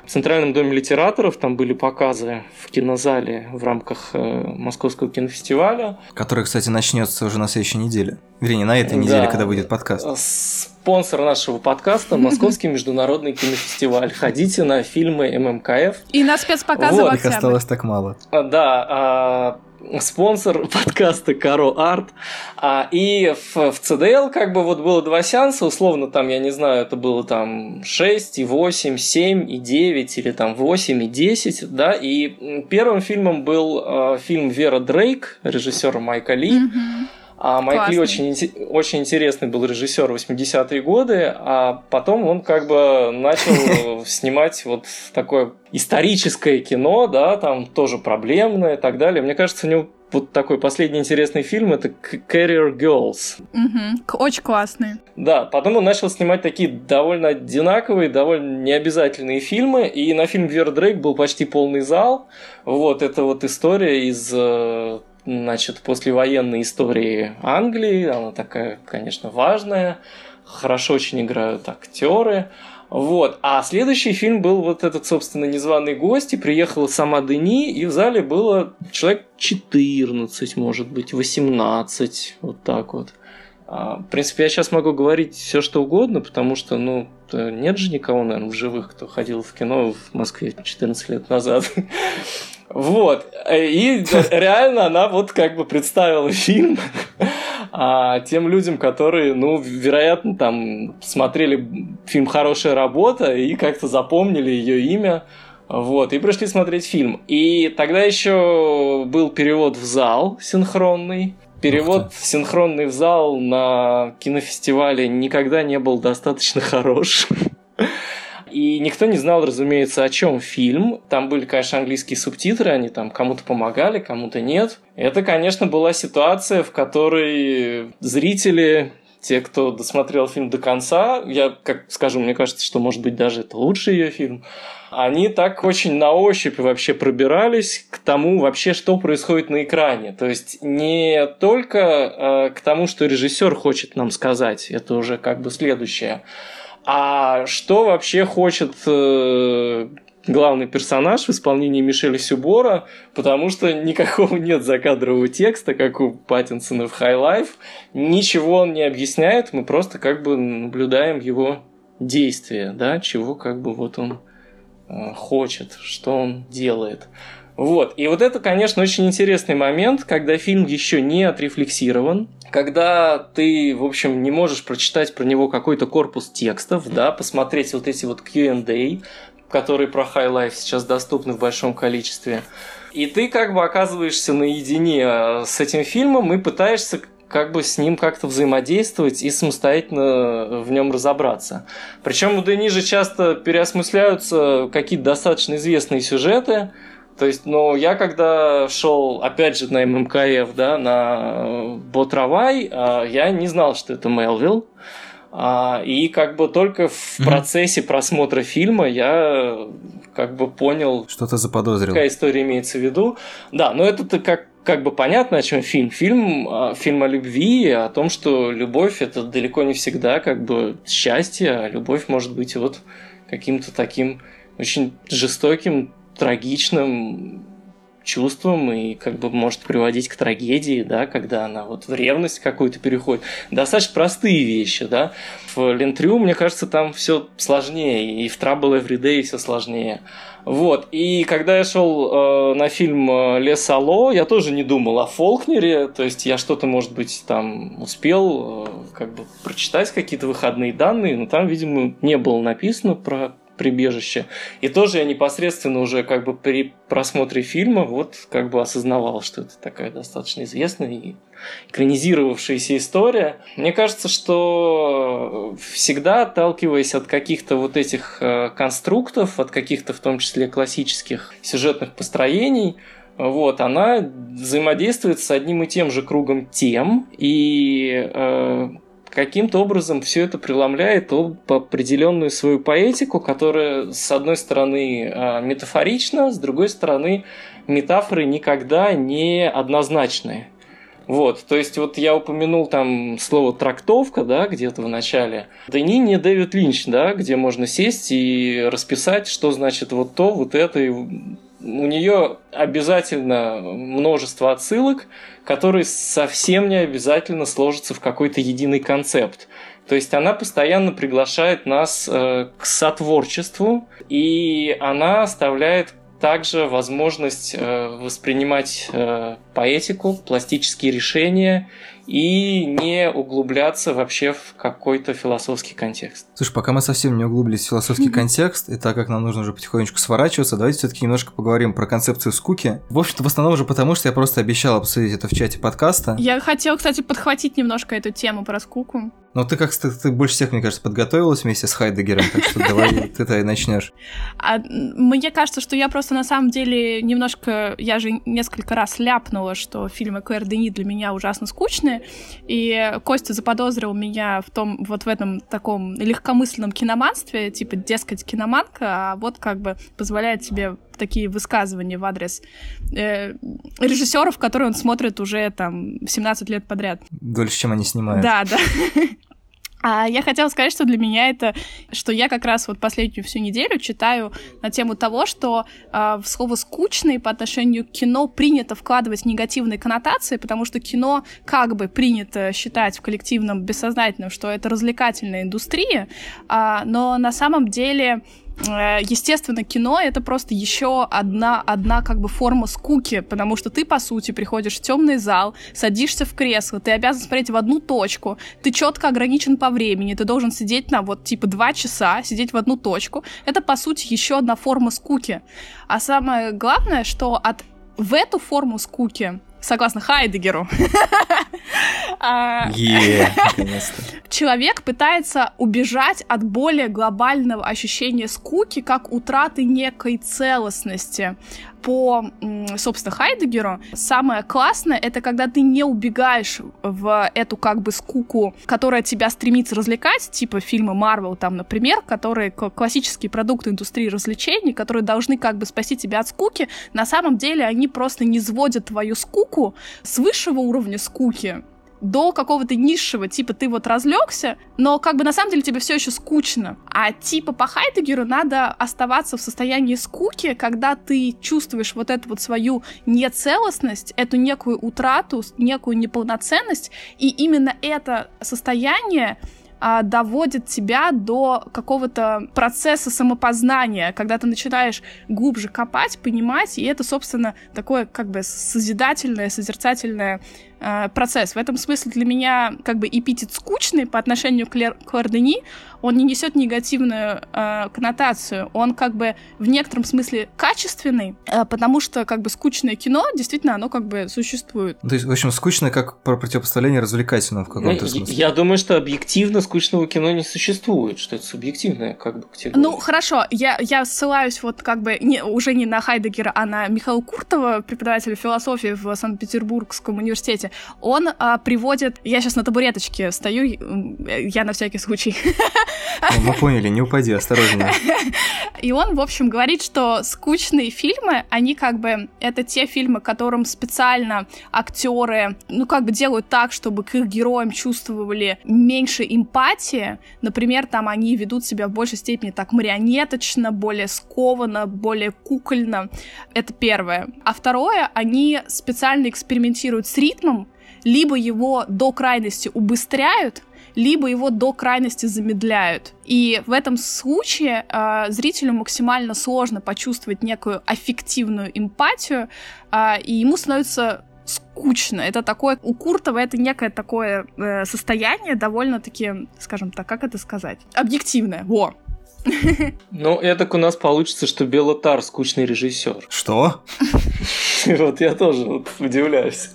Speaker 1: Центральном доме литераторов. Там были показы в кинозале в рамках э, Московского кинофестиваля.
Speaker 2: Который, кстати, начнется уже на следующей неделе. Вернее, на этой неделе, да. когда выйдет подкаст.
Speaker 1: Спонсор нашего подкаста – Московский международный кинофестиваль. Ходите на фильмы ММКФ.
Speaker 3: И на спецпоказы вот. в
Speaker 2: Их осталось так мало.
Speaker 1: А, да, а, спонсор *laughs* подкаста Каро Арт. А, и в, в CDL как бы вот было два сеанса, условно там, я не знаю, это было там 6 и 8, 7 и 9 или там 8 и 10, да, и первым фильмом был э, фильм Вера Дрейк, режиссера Майка Ли. Mm-hmm а Майк Ли очень, очень интересный был режиссер 80-е годы, а потом он как бы начал *laughs* снимать вот такое историческое кино, да, там тоже проблемное и так далее. Мне кажется, у него вот такой последний интересный фильм это Carrier Girls.
Speaker 3: Угу, очень классный.
Speaker 1: Да, потом он начал снимать такие довольно одинаковые, довольно необязательные фильмы, и на фильм Вер Дрейк был почти полный зал. Вот, это вот история из э, значит, послевоенной истории Англии. Она такая, конечно, важная. Хорошо очень играют актеры. Вот. А следующий фильм был вот этот, собственно, незваный гость, и приехала сама Дени, и в зале было человек 14, может быть, 18, вот так вот. А, в принципе, я сейчас могу говорить все, что угодно, потому что, ну, нет же никого, наверное, в живых, кто ходил в кино в Москве 14 лет назад. *laughs* Вот. И реально она вот как бы представила фильм а, тем людям, которые, ну, вероятно, там смотрели фильм «Хорошая работа» и как-то запомнили ее имя. Вот, и пришли смотреть фильм. И тогда еще был перевод в зал синхронный. Перевод синхронный в зал на кинофестивале никогда не был достаточно *laughs* хорош. И никто не знал, разумеется, о чем фильм. Там были, конечно, английские субтитры, они там кому-то помогали, кому-то нет. Это, конечно, была ситуация, в которой зрители те, кто досмотрел фильм до конца, я, как скажу, мне кажется, что, может быть, даже это лучший ее фильм, они так очень на ощупь вообще пробирались к тому вообще, что происходит на экране. То есть не только э, к тому, что режиссер хочет нам сказать, это уже как бы следующее, а что вообще хочет э, главный персонаж в исполнении Мишеля Сюбора, потому что никакого *laughs* нет закадрового текста, как у Паттинсона в High Life. Ничего он не объясняет, мы просто как бы наблюдаем его действия, да, чего как бы вот он э, хочет, что он делает. Вот. И вот это, конечно, очень интересный момент, когда фильм еще не отрефлексирован, когда ты, в общем, не можешь прочитать про него какой-то корпус текстов, да, посмотреть вот эти вот Q&A, которые про High Life сейчас доступны в большом количестве. И ты как бы оказываешься наедине э, с этим фильмом и пытаешься как бы с ним как-то взаимодействовать и самостоятельно в нем разобраться. Причем у Дени же часто переосмысляются какие-то достаточно известные сюжеты, то есть, ну, я когда шел, опять же, на ММКФ, да, на Ботравай, а, я не знал, что это Мелвилл. А, и как бы только в процессе просмотра фильма я как бы понял...
Speaker 2: Что-то заподозрил.
Speaker 1: Какая история имеется в виду. Да, но это-то как, как бы понятно, о чем фильм. Фильм, а, фильм о любви, о том, что любовь это далеко не всегда как бы счастье, а любовь может быть вот каким-то таким очень жестоким, трагичным чувством и как бы может приводить к трагедии, да, когда она вот в ревность какую-то переходит. Достаточно простые вещи, да. В Лентрю, мне кажется, там все сложнее, и в Trouble Every Day все сложнее. Вот, и когда я шел э, на фильм э, «Лес Алло», я тоже не думал о Фолкнере, то есть я что-то, может быть, там успел э, как бы прочитать какие-то выходные данные, но там, видимо, не было написано про прибежище. И тоже я непосредственно уже как бы при просмотре фильма вот как бы осознавал, что это такая достаточно известная и экранизировавшаяся история. Мне кажется, что всегда отталкиваясь от каких-то вот этих э, конструктов, от каких-то в том числе классических сюжетных построений, вот, она взаимодействует с одним и тем же кругом тем, и э, каким-то образом все это преломляет об определенную свою поэтику, которая, с одной стороны, а, метафорична, с другой стороны, метафоры никогда не однозначные. Вот, то есть вот я упомянул там слово трактовка, да, где-то в начале. Дени не Дэвид Линч, да, где можно сесть и расписать, что значит вот то, вот это, и у нее обязательно множество отсылок, которые совсем не обязательно сложатся в какой-то единый концепт. То есть она постоянно приглашает нас э, к сотворчеству, и она оставляет также возможность э, воспринимать э, поэтику, пластические решения и не углубляться вообще в какой-то философский контекст.
Speaker 2: Слушай, пока мы совсем не углубились в философский mm-hmm. контекст, и так как нам нужно уже потихонечку сворачиваться, давайте все-таки немножко поговорим про концепцию скуки. В общем-то, в основном уже потому, что я просто обещал обсудить это в чате подкаста.
Speaker 3: Я хотел, кстати, подхватить немножко эту тему про скуку.
Speaker 2: Но ты как ты, ты больше всех, мне кажется, подготовилась вместе с Хайдегером, так что давай *laughs* ты-то и начнешь.
Speaker 3: А, мне кажется, что я просто на самом деле немножко, я же несколько раз ляпнула, что фильмы Клэр Дени для меня ужасно скучные, и Костя заподозрил меня в том, вот в этом таком легкомысленном киноманстве, типа, дескать, киноманка, а вот как бы позволяет себе такие высказывания в адрес э, режиссеров, которые он смотрит уже там 17 лет подряд.
Speaker 2: Дольше, чем они снимают.
Speaker 3: Да, да. *laughs* А я хотела сказать, что для меня это, что я как раз вот последнюю всю неделю читаю на тему того, что э, слово «скучный» по отношению к кино принято вкладывать негативные коннотации, потому что кино как бы принято считать в коллективном бессознательном, что это развлекательная индустрия, э, но на самом деле естественно, кино это просто еще одна, одна как бы форма скуки, потому что ты, по сути, приходишь в темный зал, садишься в кресло, ты обязан смотреть в одну точку, ты четко ограничен по времени, ты должен сидеть на вот типа два часа, сидеть в одну точку. Это, по сути, еще одна форма скуки. А самое главное, что от в эту форму скуки согласно Хайдегеру, *laughs*
Speaker 2: а,
Speaker 3: человек пытается убежать от более глобального ощущения скуки, как утраты некой целостности по, собственно, Хайдегеру, самое классное — это когда ты не убегаешь в эту как бы скуку, которая тебя стремится развлекать, типа фильмы Марвел там, например, которые классические продукты индустрии развлечений, которые должны как бы спасти тебя от скуки, на самом деле они просто не сводят твою скуку с высшего уровня скуки, до какого-то низшего, типа ты вот разлегся, но как бы на самом деле тебе все еще скучно. А типа по Хайдегеру надо оставаться в состоянии скуки, когда ты чувствуешь вот эту вот свою нецелостность, эту некую утрату, некую неполноценность, и именно это состояние а, доводит тебя до какого-то процесса самопознания, когда ты начинаешь глубже копать, понимать, и это, собственно, такое как бы созидательное, созерцательное Э, процесс. В этом смысле для меня как бы эпитет скучный по отношению к Клер Клардени, он не несет негативную э, коннотацию, он как бы в некотором смысле качественный, э, потому что как бы скучное кино, действительно, оно как бы существует.
Speaker 2: То есть, в общем, скучное как про противопоставление развлекательного в каком-то ну, смысле.
Speaker 1: Я думаю, что объективно скучного кино не существует, что это субъективное как бы категория.
Speaker 3: Ну, хорошо, я, я ссылаюсь вот как бы не, уже не на Хайдегера, а на Михаила Куртова, преподавателя философии в Санкт-Петербургском университете, кстати, он а, приводит... Я сейчас на табуреточке стою, я на всякий случай.
Speaker 2: Ну, мы поняли, не упади, осторожнее. *laughs*
Speaker 3: И он, в общем, говорит, что скучные фильмы, они как бы, это те фильмы, которым специально актеры, ну, как бы делают так, чтобы к их героям чувствовали меньше эмпатии. Например, там они ведут себя в большей степени так марионеточно, более скованно, более кукольно. Это первое. А второе, они специально экспериментируют с ритмом, либо его до крайности убыстряют, либо его до крайности замедляют. И в этом случае э, зрителю максимально сложно почувствовать некую аффективную эмпатию, э, и ему становится скучно. Это такое, у Куртова это некое такое э, состояние довольно-таки, скажем так, как это сказать, объективное. Во,
Speaker 1: ну, это у нас получится, что Белотар скучный режиссер.
Speaker 2: Что? *laughs*
Speaker 1: Вот я тоже вот удивляюсь.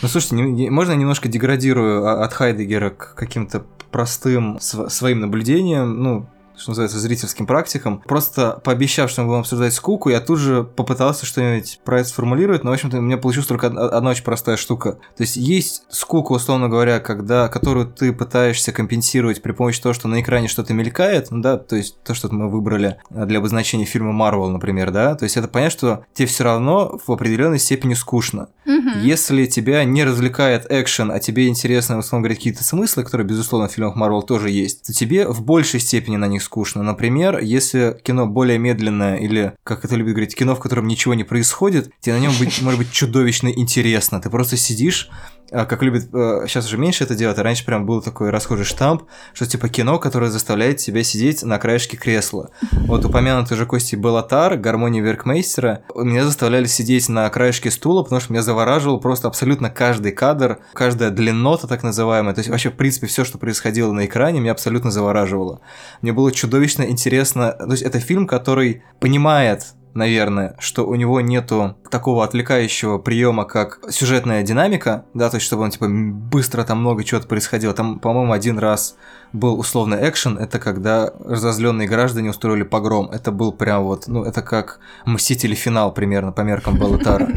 Speaker 2: Ну, слушайте, можно я немножко деградирую от Хайдегера к каким-то простым своим наблюдениям? Ну, что называется, зрительским практикам. Просто пообещав, что мы будем обсуждать скуку, я тут же попытался что-нибудь про это сформулировать, но, в общем-то, у меня получилась только одна очень простая штука. То есть есть скука, условно говоря, когда, которую ты пытаешься компенсировать при помощи того, что на экране что-то мелькает, ну да, то есть то, что мы выбрали для обозначения фильма Marvel, например, да, то есть это понятно, что тебе все равно в определенной степени скучно.
Speaker 3: Mm-hmm.
Speaker 2: Если тебя не развлекает экшен, а тебе интересно, условно говоря, какие-то смыслы, которые, безусловно, в фильмах Marvel тоже есть, то тебе в большей степени на них скучно. Например, если кино более медленное или, как это любят говорить, кино, в котором ничего не происходит, тебе на нем быть, может быть чудовищно интересно. Ты просто сидишь как любят, сейчас э, уже меньше это делать, а раньше прям был такой расхожий штамп, что типа кино, которое заставляет тебя сидеть на краешке кресла. Вот упомянутый уже Кости Балатар, гармония Веркмейстера, меня заставляли сидеть на краешке стула, потому что меня завораживал просто абсолютно каждый кадр, каждая длиннота так называемая, то есть вообще, в принципе, все, что происходило на экране, меня абсолютно завораживало. Мне было чудовищно интересно, то есть это фильм, который понимает наверное, что у него нету такого отвлекающего приема, как сюжетная динамика, да, то есть чтобы он типа быстро там много чего-то происходило. Там, по-моему, один раз был условно экшен, это когда разозленные граждане устроили погром. Это был прям вот, ну, это как Мстители финал примерно по меркам Балатара.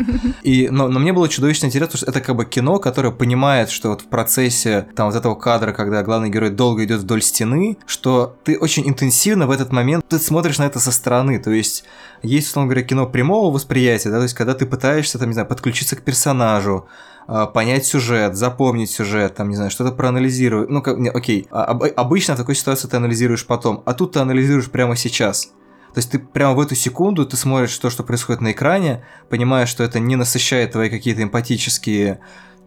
Speaker 2: И, но, но мне было чудовищно интересно, потому что это как бы кино, которое понимает, что вот в процессе там вот этого кадра, когда главный герой долго идет вдоль стены, что ты очень интенсивно в этот момент, ты смотришь на это со стороны, то есть есть, условно говоря, кино прямого восприятия, да, то есть когда ты пытаешься, там, не знаю, подключиться к персонажу, понять сюжет, запомнить сюжет, там, не знаю, что-то проанализировать. Ну, как, не, окей, а, об, обычно в такой ситуации ты анализируешь потом, а тут ты анализируешь прямо сейчас. То есть ты прямо в эту секунду ты смотришь то, что происходит на экране, понимаешь, что это не насыщает твои какие-то эмпатические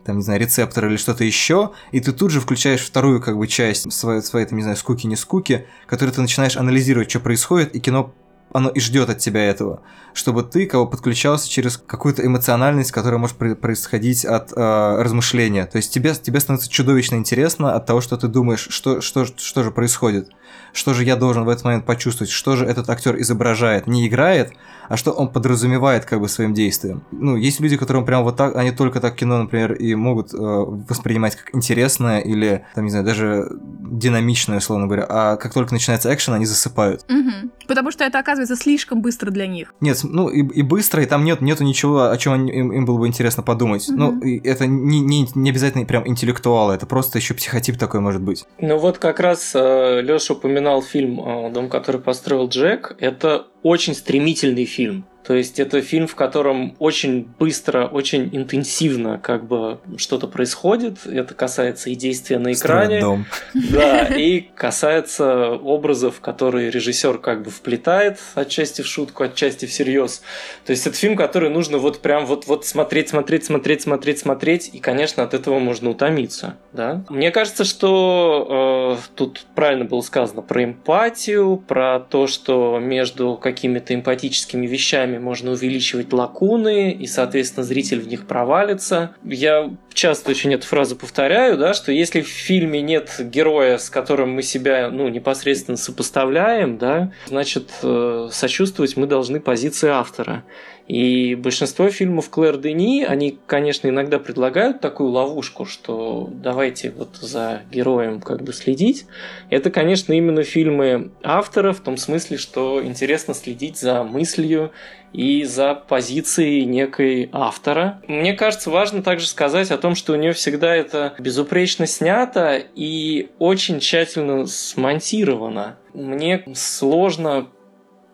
Speaker 2: там, не знаю, рецепторы или что-то еще, и ты тут же включаешь вторую, как бы, часть своей, своей там, не знаю, скуки-не скуки, которой ты начинаешь анализировать, что происходит, и кино оно и ждет от тебя этого, чтобы ты кого подключался через какую-то эмоциональность, которая может происходить от э, размышления. То есть тебе, тебе становится чудовищно интересно от того, что ты думаешь, что, что, что же происходит что же я должен в этот момент почувствовать, что же этот актер изображает, не играет, а что он подразумевает как бы своим действием. Ну, есть люди, которым прям вот так, они только так кино, например, и могут э, воспринимать как интересное или, там, не знаю, даже динамичное, условно говоря, а как только начинается экшен, они засыпают.
Speaker 3: Угу. Потому что это оказывается слишком быстро для них.
Speaker 2: Нет, ну и, и быстро, и там нет, нету ничего, о чем им, им было бы интересно подумать. Угу. Ну, это не, не, не обязательно прям интеллектуалы, это просто еще психотип такой может быть.
Speaker 1: Ну вот как раз э, Леша упоминал фильм э, «Дом, который построил Джек». Это очень стремительный фильм. То есть это фильм, в котором очень быстро, очень интенсивно как бы что-то происходит. Это касается и действия на экране.
Speaker 2: дом.
Speaker 1: Да, и касается образов, которые режиссер как бы вплетает отчасти в шутку, отчасти всерьез. То есть это фильм, который нужно вот прям вот, вот смотреть, смотреть, смотреть, смотреть, смотреть, и, конечно, от этого можно утомиться. Да? Мне кажется, что э, тут правильно было сказано про эмпатию, про то, что между какими-то эмпатическими вещами вещами можно увеличивать лакуны, и, соответственно, зритель в них провалится. Я часто очень эту фразу повторяю, да, что если в фильме нет героя, с которым мы себя ну, непосредственно сопоставляем, да, значит, э, сочувствовать мы должны позиции автора. И большинство фильмов Клэр Дени, они, конечно, иногда предлагают такую ловушку, что давайте вот за героем как бы следить. Это, конечно, именно фильмы автора, в том смысле, что интересно следить за мыслью и за позицией некой автора. Мне кажется, важно также сказать о том, что у нее всегда это безупречно снято и очень тщательно смонтировано. Мне сложно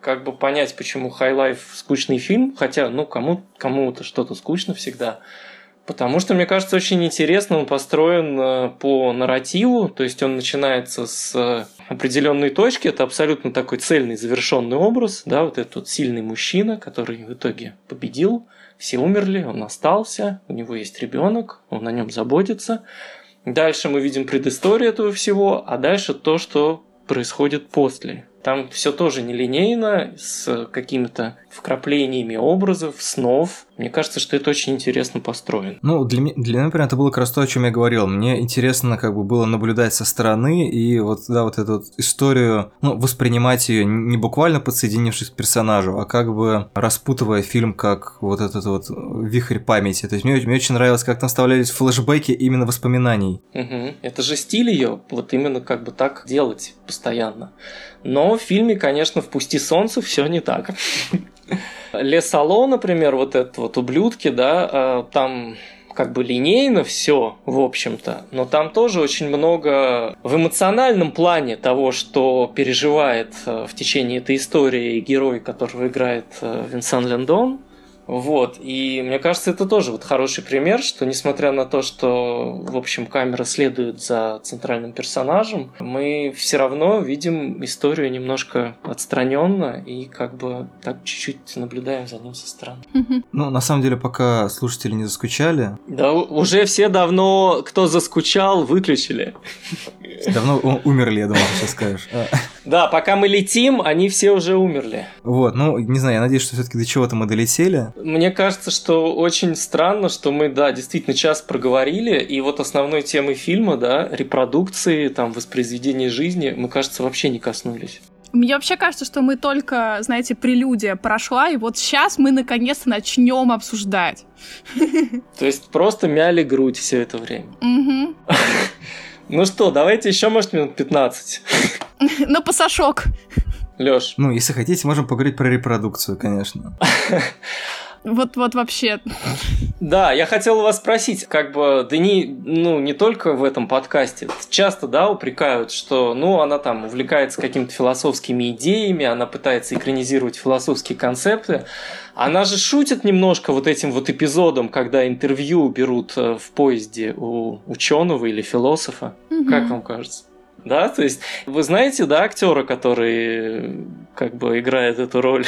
Speaker 1: как бы понять, почему High Life скучный фильм, хотя, ну, кому, кому-то что-то скучно всегда. Потому что, мне кажется, очень интересно он построен э, по нарративу, то есть он начинается с э, определенной точки, это абсолютно такой цельный, завершенный образ, да, вот этот вот сильный мужчина, который в итоге победил, все умерли, он остался, у него есть ребенок, он о нем заботится. Дальше мы видим предысторию этого всего, а дальше то, что происходит после. Там все тоже нелинейно, с какими-то вкраплениями образов, снов. Мне кажется, что это очень интересно построено.
Speaker 2: Ну, для меня, для например, это было как раз то, о чем я говорил. Мне интересно как бы было наблюдать со стороны и вот, да, вот эту вот историю, ну, воспринимать ее не буквально подсоединившись к персонажу, а как бы распутывая фильм как вот этот вот вихрь памяти. То есть мне, мне очень нравилось, как там вставлялись флешбеки именно воспоминаний.
Speaker 1: Угу. Это же стиль ее, вот именно как бы так делать постоянно. Но в фильме, конечно, «Впусти солнце» все не так. *laughs* Лесало, например, вот этот вот ублюдки, да, а, там как бы линейно все, в общем-то, но там тоже очень много в эмоциональном плане того, что переживает э, в течение этой истории герой, которого играет э, Винсан Лендон, вот, и мне кажется, это тоже вот хороший пример, что несмотря на то, что, в общем, камера следует за центральным персонажем, мы все равно видим историю немножко отстраненно и как бы так чуть-чуть наблюдаем за ним со стороны.
Speaker 2: Ну, на самом деле, пока слушатели не заскучали...
Speaker 1: Да, уже все давно, кто заскучал, выключили.
Speaker 2: Давно умерли, я думал, ты сейчас скажешь. А.
Speaker 1: Да, пока мы летим, они все уже умерли.
Speaker 2: Вот, ну, не знаю, я надеюсь, что все-таки до чего-то мы долетели.
Speaker 1: Мне кажется, что очень странно, что мы, да, действительно час проговорили, и вот основной темы фильма, да, репродукции, там, воспроизведения жизни, мы, кажется, вообще не коснулись.
Speaker 3: Мне вообще кажется, что мы только, знаете, прелюдия прошла, и вот сейчас мы наконец-то начнем обсуждать.
Speaker 1: То есть просто мяли грудь все это время. *laughs* Ну что, давайте еще, может, минут 15. *laughs*
Speaker 3: На пасашок.
Speaker 1: Лёш.
Speaker 2: Ну, если хотите, можем поговорить про репродукцию, конечно. *laughs*
Speaker 3: Вот, вот вообще.
Speaker 1: Да, я хотел вас спросить, как бы, да не, ну, не только в этом подкасте. Часто, да, упрекают, что, ну, она там увлекается какими-то философскими идеями, она пытается экранизировать философские концепты. Она же шутит немножко вот этим вот эпизодом, когда интервью берут э, в поезде у ученого или философа. Угу. Как вам кажется? Да, то есть вы знаете, да, актера, который как бы играет эту роль?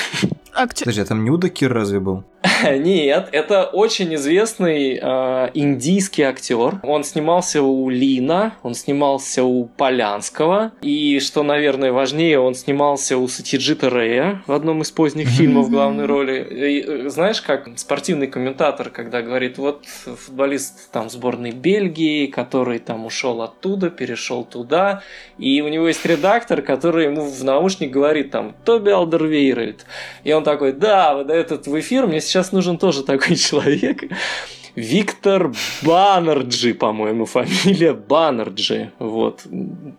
Speaker 2: Актер... Подожди, а там не Удо Кир разве был? *laughs*
Speaker 1: Нет, это очень известный э, индийский актер. Он снимался у Лина, он снимался у Полянского, и, что, наверное, важнее, он снимался у Сатьяджита Рея в одном из поздних фильмов в главной роли. И, э, знаешь, как спортивный комментатор, когда говорит, вот футболист там сборной Бельгии, который там ушел оттуда, перешел туда, и у него есть редактор, который ему в наушник говорит там Тоби Алдервейрельд. И он такой, да, выдает этот в эфир, мне сейчас нужен тоже такой *laughs* человек. Виктор Баннерджи, по-моему, фамилия Баннерджи. Вот.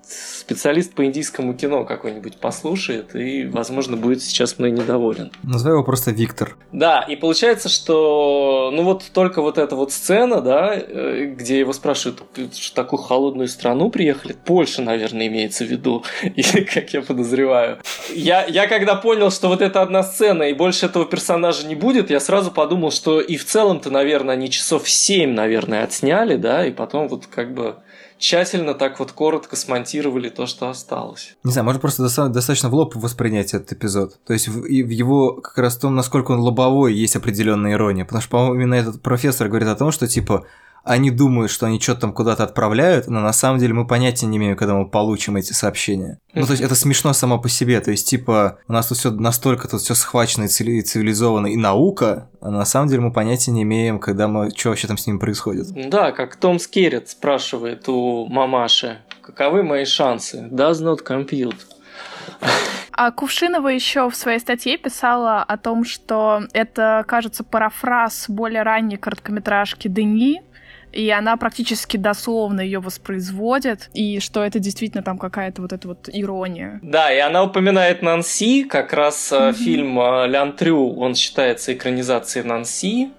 Speaker 1: Специалист по индийскому кино какой-нибудь послушает и, возможно, будет сейчас мной недоволен.
Speaker 2: Называй его просто Виктор.
Speaker 1: Да, и получается, что ну вот только вот эта вот сцена, да, э, где его спрашивают, что такую холодную страну приехали, Польша, наверное, имеется в виду, *laughs* или как я подозреваю. Я, я когда понял, что вот это одна сцена, и больше этого персонажа не будет, я сразу подумал, что и в целом-то, наверное, они часов 7, наверное, отсняли, да, и потом вот как бы тщательно так вот коротко смонтировали то, что осталось.
Speaker 2: Не знаю, можно просто достаточно в лоб воспринять этот эпизод. То есть в, в его как раз том, насколько он лобовой, есть определенная ирония. Потому что, по-моему, именно этот профессор говорит о том, что типа они думают, что они что-то там куда-то отправляют, но на самом деле мы понятия не имеем, когда мы получим эти сообщения. Ну, то есть это смешно само по себе. То есть, типа, у нас тут все настолько тут все схвачено и цивилизовано, и наука, а на самом деле мы понятия не имеем, когда мы, что вообще там с ним происходит.
Speaker 1: Да, как Том Скерет спрашивает у мамаши, каковы мои шансы? Does not compute.
Speaker 3: А Кувшинова еще в своей статье писала о том, что это, кажется, парафраз более ранней короткометражки Дени, и она практически дословно ее воспроизводит, и что это действительно там какая-то вот эта вот ирония.
Speaker 1: Да, и она упоминает Нанси, как раз mm-hmm. фильм э, Лян Трю, он считается экранизацией Нанси,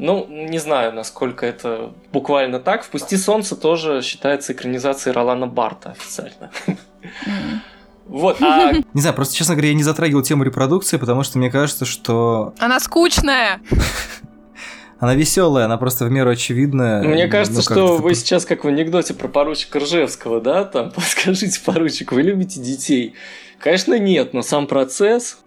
Speaker 1: ну, не знаю, насколько это буквально так. «Впусти солнце» тоже считается экранизацией Ролана Барта официально. Вот, а... *laughs*
Speaker 2: Не знаю, просто, честно говоря, я не затрагивал тему репродукции, потому что мне кажется, что...
Speaker 3: Она скучная! *laughs*
Speaker 2: Она веселая, она просто в меру очевидная.
Speaker 1: Мне кажется, ну, что вы сейчас как в анекдоте про поручика Ржевского, да, там, *laughs* подскажите, поручик, вы любите детей? Конечно, нет, но сам процесс...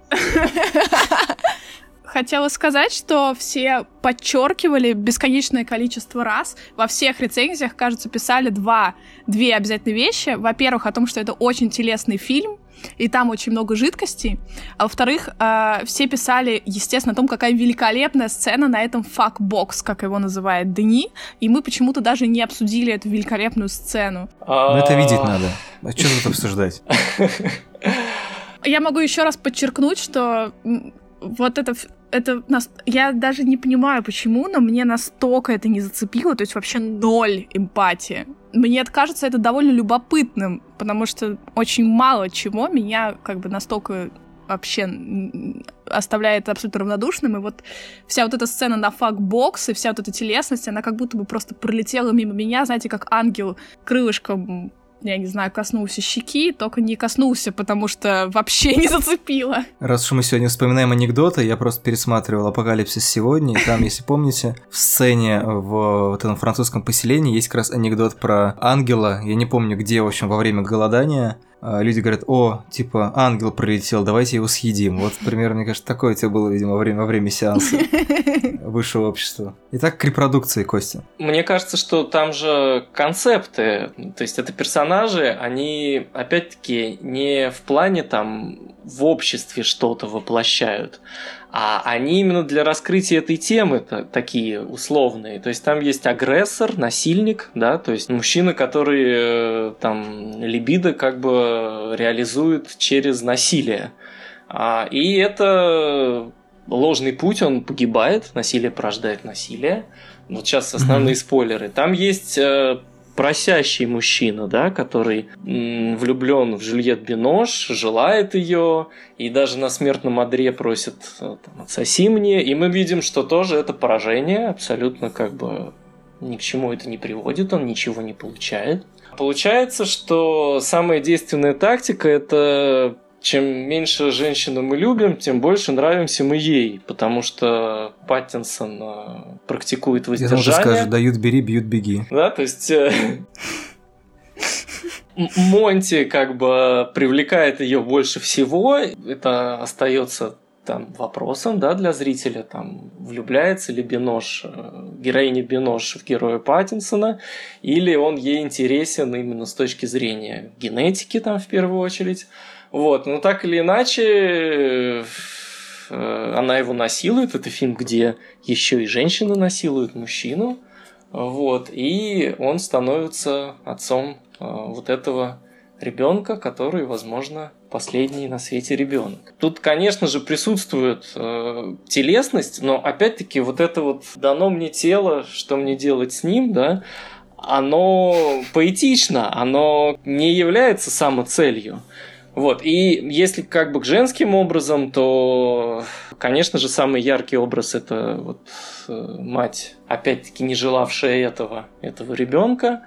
Speaker 3: Хотела сказать, что все подчеркивали бесконечное количество раз. Во всех рецензиях, кажется, писали два, две обязательные вещи. Во-первых, о том, что это очень телесный фильм, и там очень много жидкостей. А во-вторых, э, все писали, естественно, о том, какая великолепная сцена на этом fuckbox, как его называет Дени, и мы почему-то даже не обсудили эту великолепную сцену.
Speaker 2: Ну это видеть надо. А что тут обсуждать? *laughs*
Speaker 3: Я могу еще раз подчеркнуть, что вот это это нас... я даже не понимаю, почему, но мне настолько это не зацепило, то есть вообще ноль эмпатии. Мне кажется это довольно любопытным, потому что очень мало чего меня как бы настолько вообще оставляет абсолютно равнодушным, и вот вся вот эта сцена на fuckbox и вся вот эта телесность, она как будто бы просто пролетела мимо меня, знаете, как ангел крылышком я не знаю, коснулся щеки, только не коснулся, потому что вообще не зацепило.
Speaker 2: Раз уж мы сегодня вспоминаем анекдоты, я просто пересматривал «Апокалипсис сегодня», и там, если помните, в сцене в вот этом французском поселении есть как раз анекдот про ангела, я не помню где, в общем, во время голодания, люди говорят, о, типа, ангел прилетел, давайте его съедим. Вот, примерно, мне кажется, такое у тебя было, видимо, во время, во время сеанса *laughs* высшего общества. Итак, к репродукции, Костя.
Speaker 1: Мне кажется, что там же концепты, то есть это персонажи, они, опять-таки, не в плане там в обществе что-то воплощают, а они именно для раскрытия этой темы такие условные. То есть там есть агрессор, насильник, да, то есть мужчина, который э, там либидо как бы реализует через насилие. А, и это ложный путь, он погибает, насилие порождает насилие. Вот сейчас основные mm-hmm. спойлеры. Там есть э, просящий мужчина, да, который влюблен в Жюльет Бинош, желает ее, и даже на смертном одре просит э, там, «отсоси мне», и мы видим, что тоже это поражение, абсолютно как бы ни к чему это не приводит, он ничего не получает. Получается, что самая действенная тактика – это чем меньше женщину мы любим, тем больше нравимся мы ей, потому что Паттинсон э, практикует воздержание. Я
Speaker 2: скажу, дают бери, бьют беги.
Speaker 1: Да, то есть... Э, *laughs* Монти как бы привлекает ее больше всего, это остается там вопросом, да, для зрителя, там, влюбляется ли Бинош, э, героиня Бинош в героя Паттинсона, или он ей интересен именно с точки зрения генетики, там, в первую очередь, вот, но так или иначе, э, она его насилует. Это фильм, где еще и женщина насилует мужчину. Вот, и он становится отцом э, вот этого ребенка, который, возможно, последний на свете ребенок. Тут, конечно же, присутствует э, телесность, но опять-таки вот это вот дано мне тело, что мне делать с ним, да, оно поэтично, оно не является самоцелью. Вот, и если как бы к женским образом, то, конечно же, самый яркий образ это вот э, мать, опять-таки не желавшая этого, этого ребенка,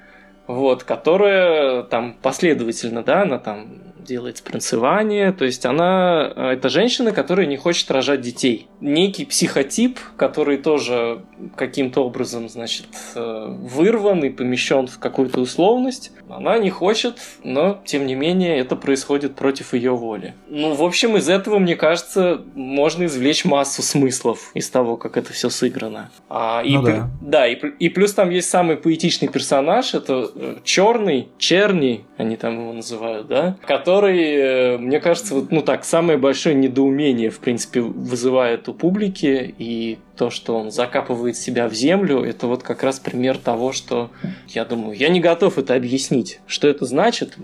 Speaker 1: вот, которая там последовательно, да, она там делает спринцевание, то есть она, э, это женщина, которая не хочет рожать детей. Некий психотип, который тоже каким-то образом, значит, э, вырван и помещен в какую-то условность, она не хочет, но, тем не менее, это происходит против ее воли. Ну, в общем, из этого, мне кажется, можно извлечь массу смыслов из того, как это все сыграно. А, и,
Speaker 2: ну, да.
Speaker 1: да, и, и плюс там есть самый поэтичный персонаж, это э, черный, черни, они там его называют, да, который, э, мне кажется, вот, ну так, самое большое недоумение, в принципе, вызывает у публики, и то, что он закапывает себя в землю, это вот как раз пример того, что я думаю, я не готов это объяснить. Что это значит?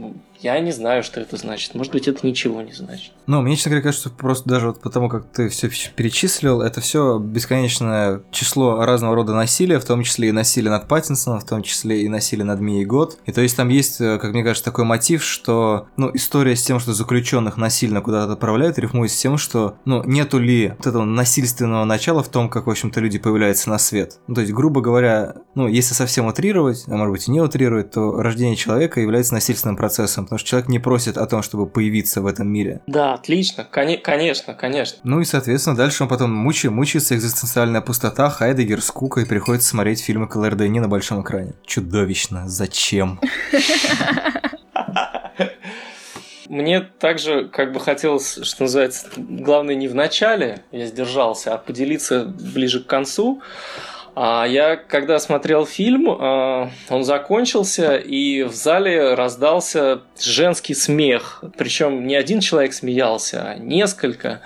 Speaker 1: Я не знаю, что это значит. Может быть, это ничего не значит.
Speaker 2: Ну, мне, честно говоря, кажется, просто даже вот потому, как ты все перечислил, это все бесконечное число разного рода насилия, в том числе и насилие над Паттинсоном, в том числе и насилие над Мией Год. И то есть там есть, э, как мне кажется, такой мотив, что, ну, история с тем, что заключенных насильно куда-то отправляют, рифмуется с тем, что, ну, нету ли вот этого насильственного начала в том, как, в общем-то, люди появляются на свет. Ну, то есть, грубо говоря, ну, если совсем утрировать, а может быть и не утрировать, то рождение человека является насильственным процессом, потому что человек не просит о том, чтобы появиться в этом мире.
Speaker 1: Да, отлично, Кон- конечно, конечно.
Speaker 2: Ну и, соответственно, дальше он потом мучи- мучается экзистенциальная пустота, Хайдегер, скука, и приходится смотреть фильмы Клэр Дэнни на большом экране. Чудовищно. Зачем? *laughs*
Speaker 1: Мне также как бы хотелось, что называется, главное не в начале, я сдержался, а поделиться ближе к концу. А я, когда смотрел фильм, а, он закончился, и в зале раздался женский смех. Причем не один человек смеялся, а несколько.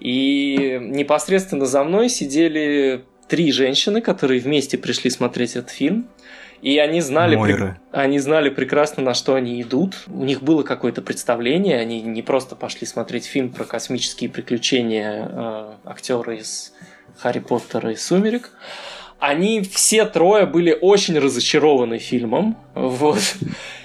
Speaker 1: И непосредственно за мной сидели три женщины, которые вместе пришли смотреть этот фильм. И они знали,
Speaker 2: Мойры.
Speaker 1: они знали прекрасно, на что они идут. У них было какое-то представление. Они не просто пошли смотреть фильм про космические приключения э, актера из Харри Поттера и Сумерек. Они все трое были очень разочарованы фильмом. Вот.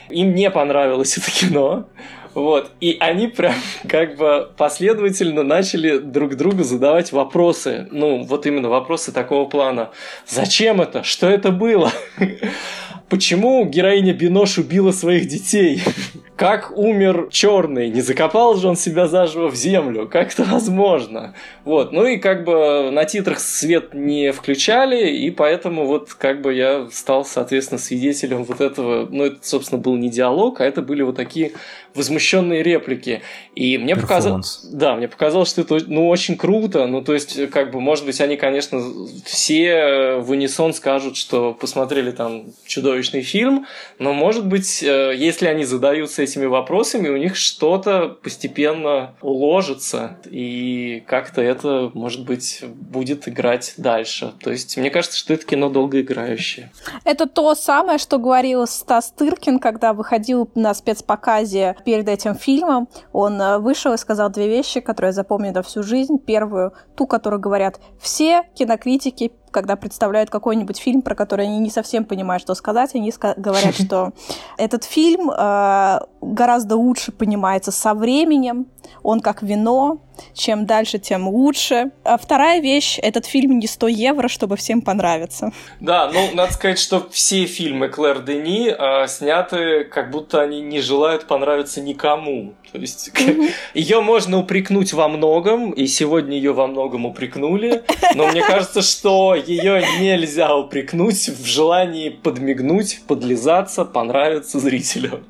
Speaker 1: Им не понравилось это кино. Вот. И они прям как бы последовательно начали друг другу задавать вопросы. Ну, вот именно вопросы такого плана. Зачем это? Что это было? *laughs* Почему героиня Бинош убила своих детей? *laughs* Как умер черный? Не закопал же он себя заживо в землю? Как это возможно? Вот. Ну и как бы на титрах свет не включали, и поэтому вот как бы я стал, соответственно, свидетелем вот этого. Ну, это, собственно, был не диалог, а это были вот такие возмущенные реплики. И мне показалось... Да, мне показалось, что это ну, очень круто. Ну, то есть, как бы, может быть, они, конечно, все в унисон скажут, что посмотрели там чудовищный фильм, но, может быть, если они задаются этими вопросами, у них что-то постепенно уложится, и как-то это, может быть, будет играть дальше. То есть, мне кажется, что это кино долгоиграющее.
Speaker 3: Это то самое, что говорил Стас Тыркин, когда выходил на спецпоказе перед этим фильмом. Он вышел и сказал две вещи, которые я запомню на всю жизнь. Первую, ту, которую говорят все кинокритики когда представляют какой-нибудь фильм, про который они не совсем понимают, что сказать, они говорят, *laughs* что этот фильм э, гораздо лучше понимается со временем, он как вино, чем дальше, тем лучше. А вторая вещь, этот фильм не 100 евро, чтобы всем понравиться.
Speaker 1: Да, ну, надо сказать, что все фильмы Клэр Дени э, сняты, как будто они не желают понравиться никому. То есть mm-hmm. ее можно упрекнуть во многом, и сегодня ее во многом упрекнули, но мне кажется, что ее нельзя упрекнуть в желании подмигнуть, подлизаться, понравиться зрителю.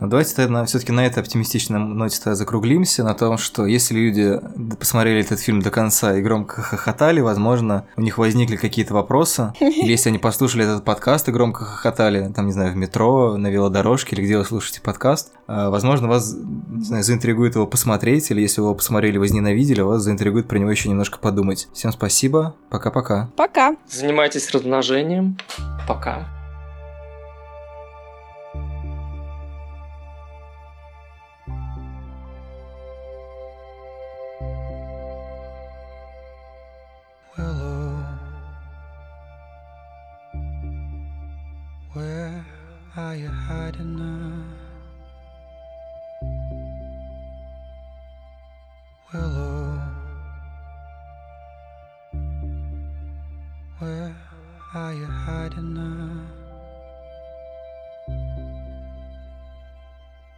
Speaker 2: Ну, давайте тогда все-таки на этой оптимистичной ноте тогда закруглимся, на том, что если люди посмотрели этот фильм до конца и громко хохотали, возможно, у них возникли какие-то вопросы, или если они послушали этот подкаст и громко хохотали, там, не знаю, в метро, на велодорожке, или где вы слушаете подкаст, э, возможно, вас, не знаю, заинтригует его посмотреть, или если вы его посмотрели, возненавидели, вас заинтригует про него еще немножко подумать. Всем спасибо, пока-пока.
Speaker 3: Пока.
Speaker 1: Занимайтесь размножением. Пока.
Speaker 4: Are you hiding now? Willow, oh, where are you hiding now?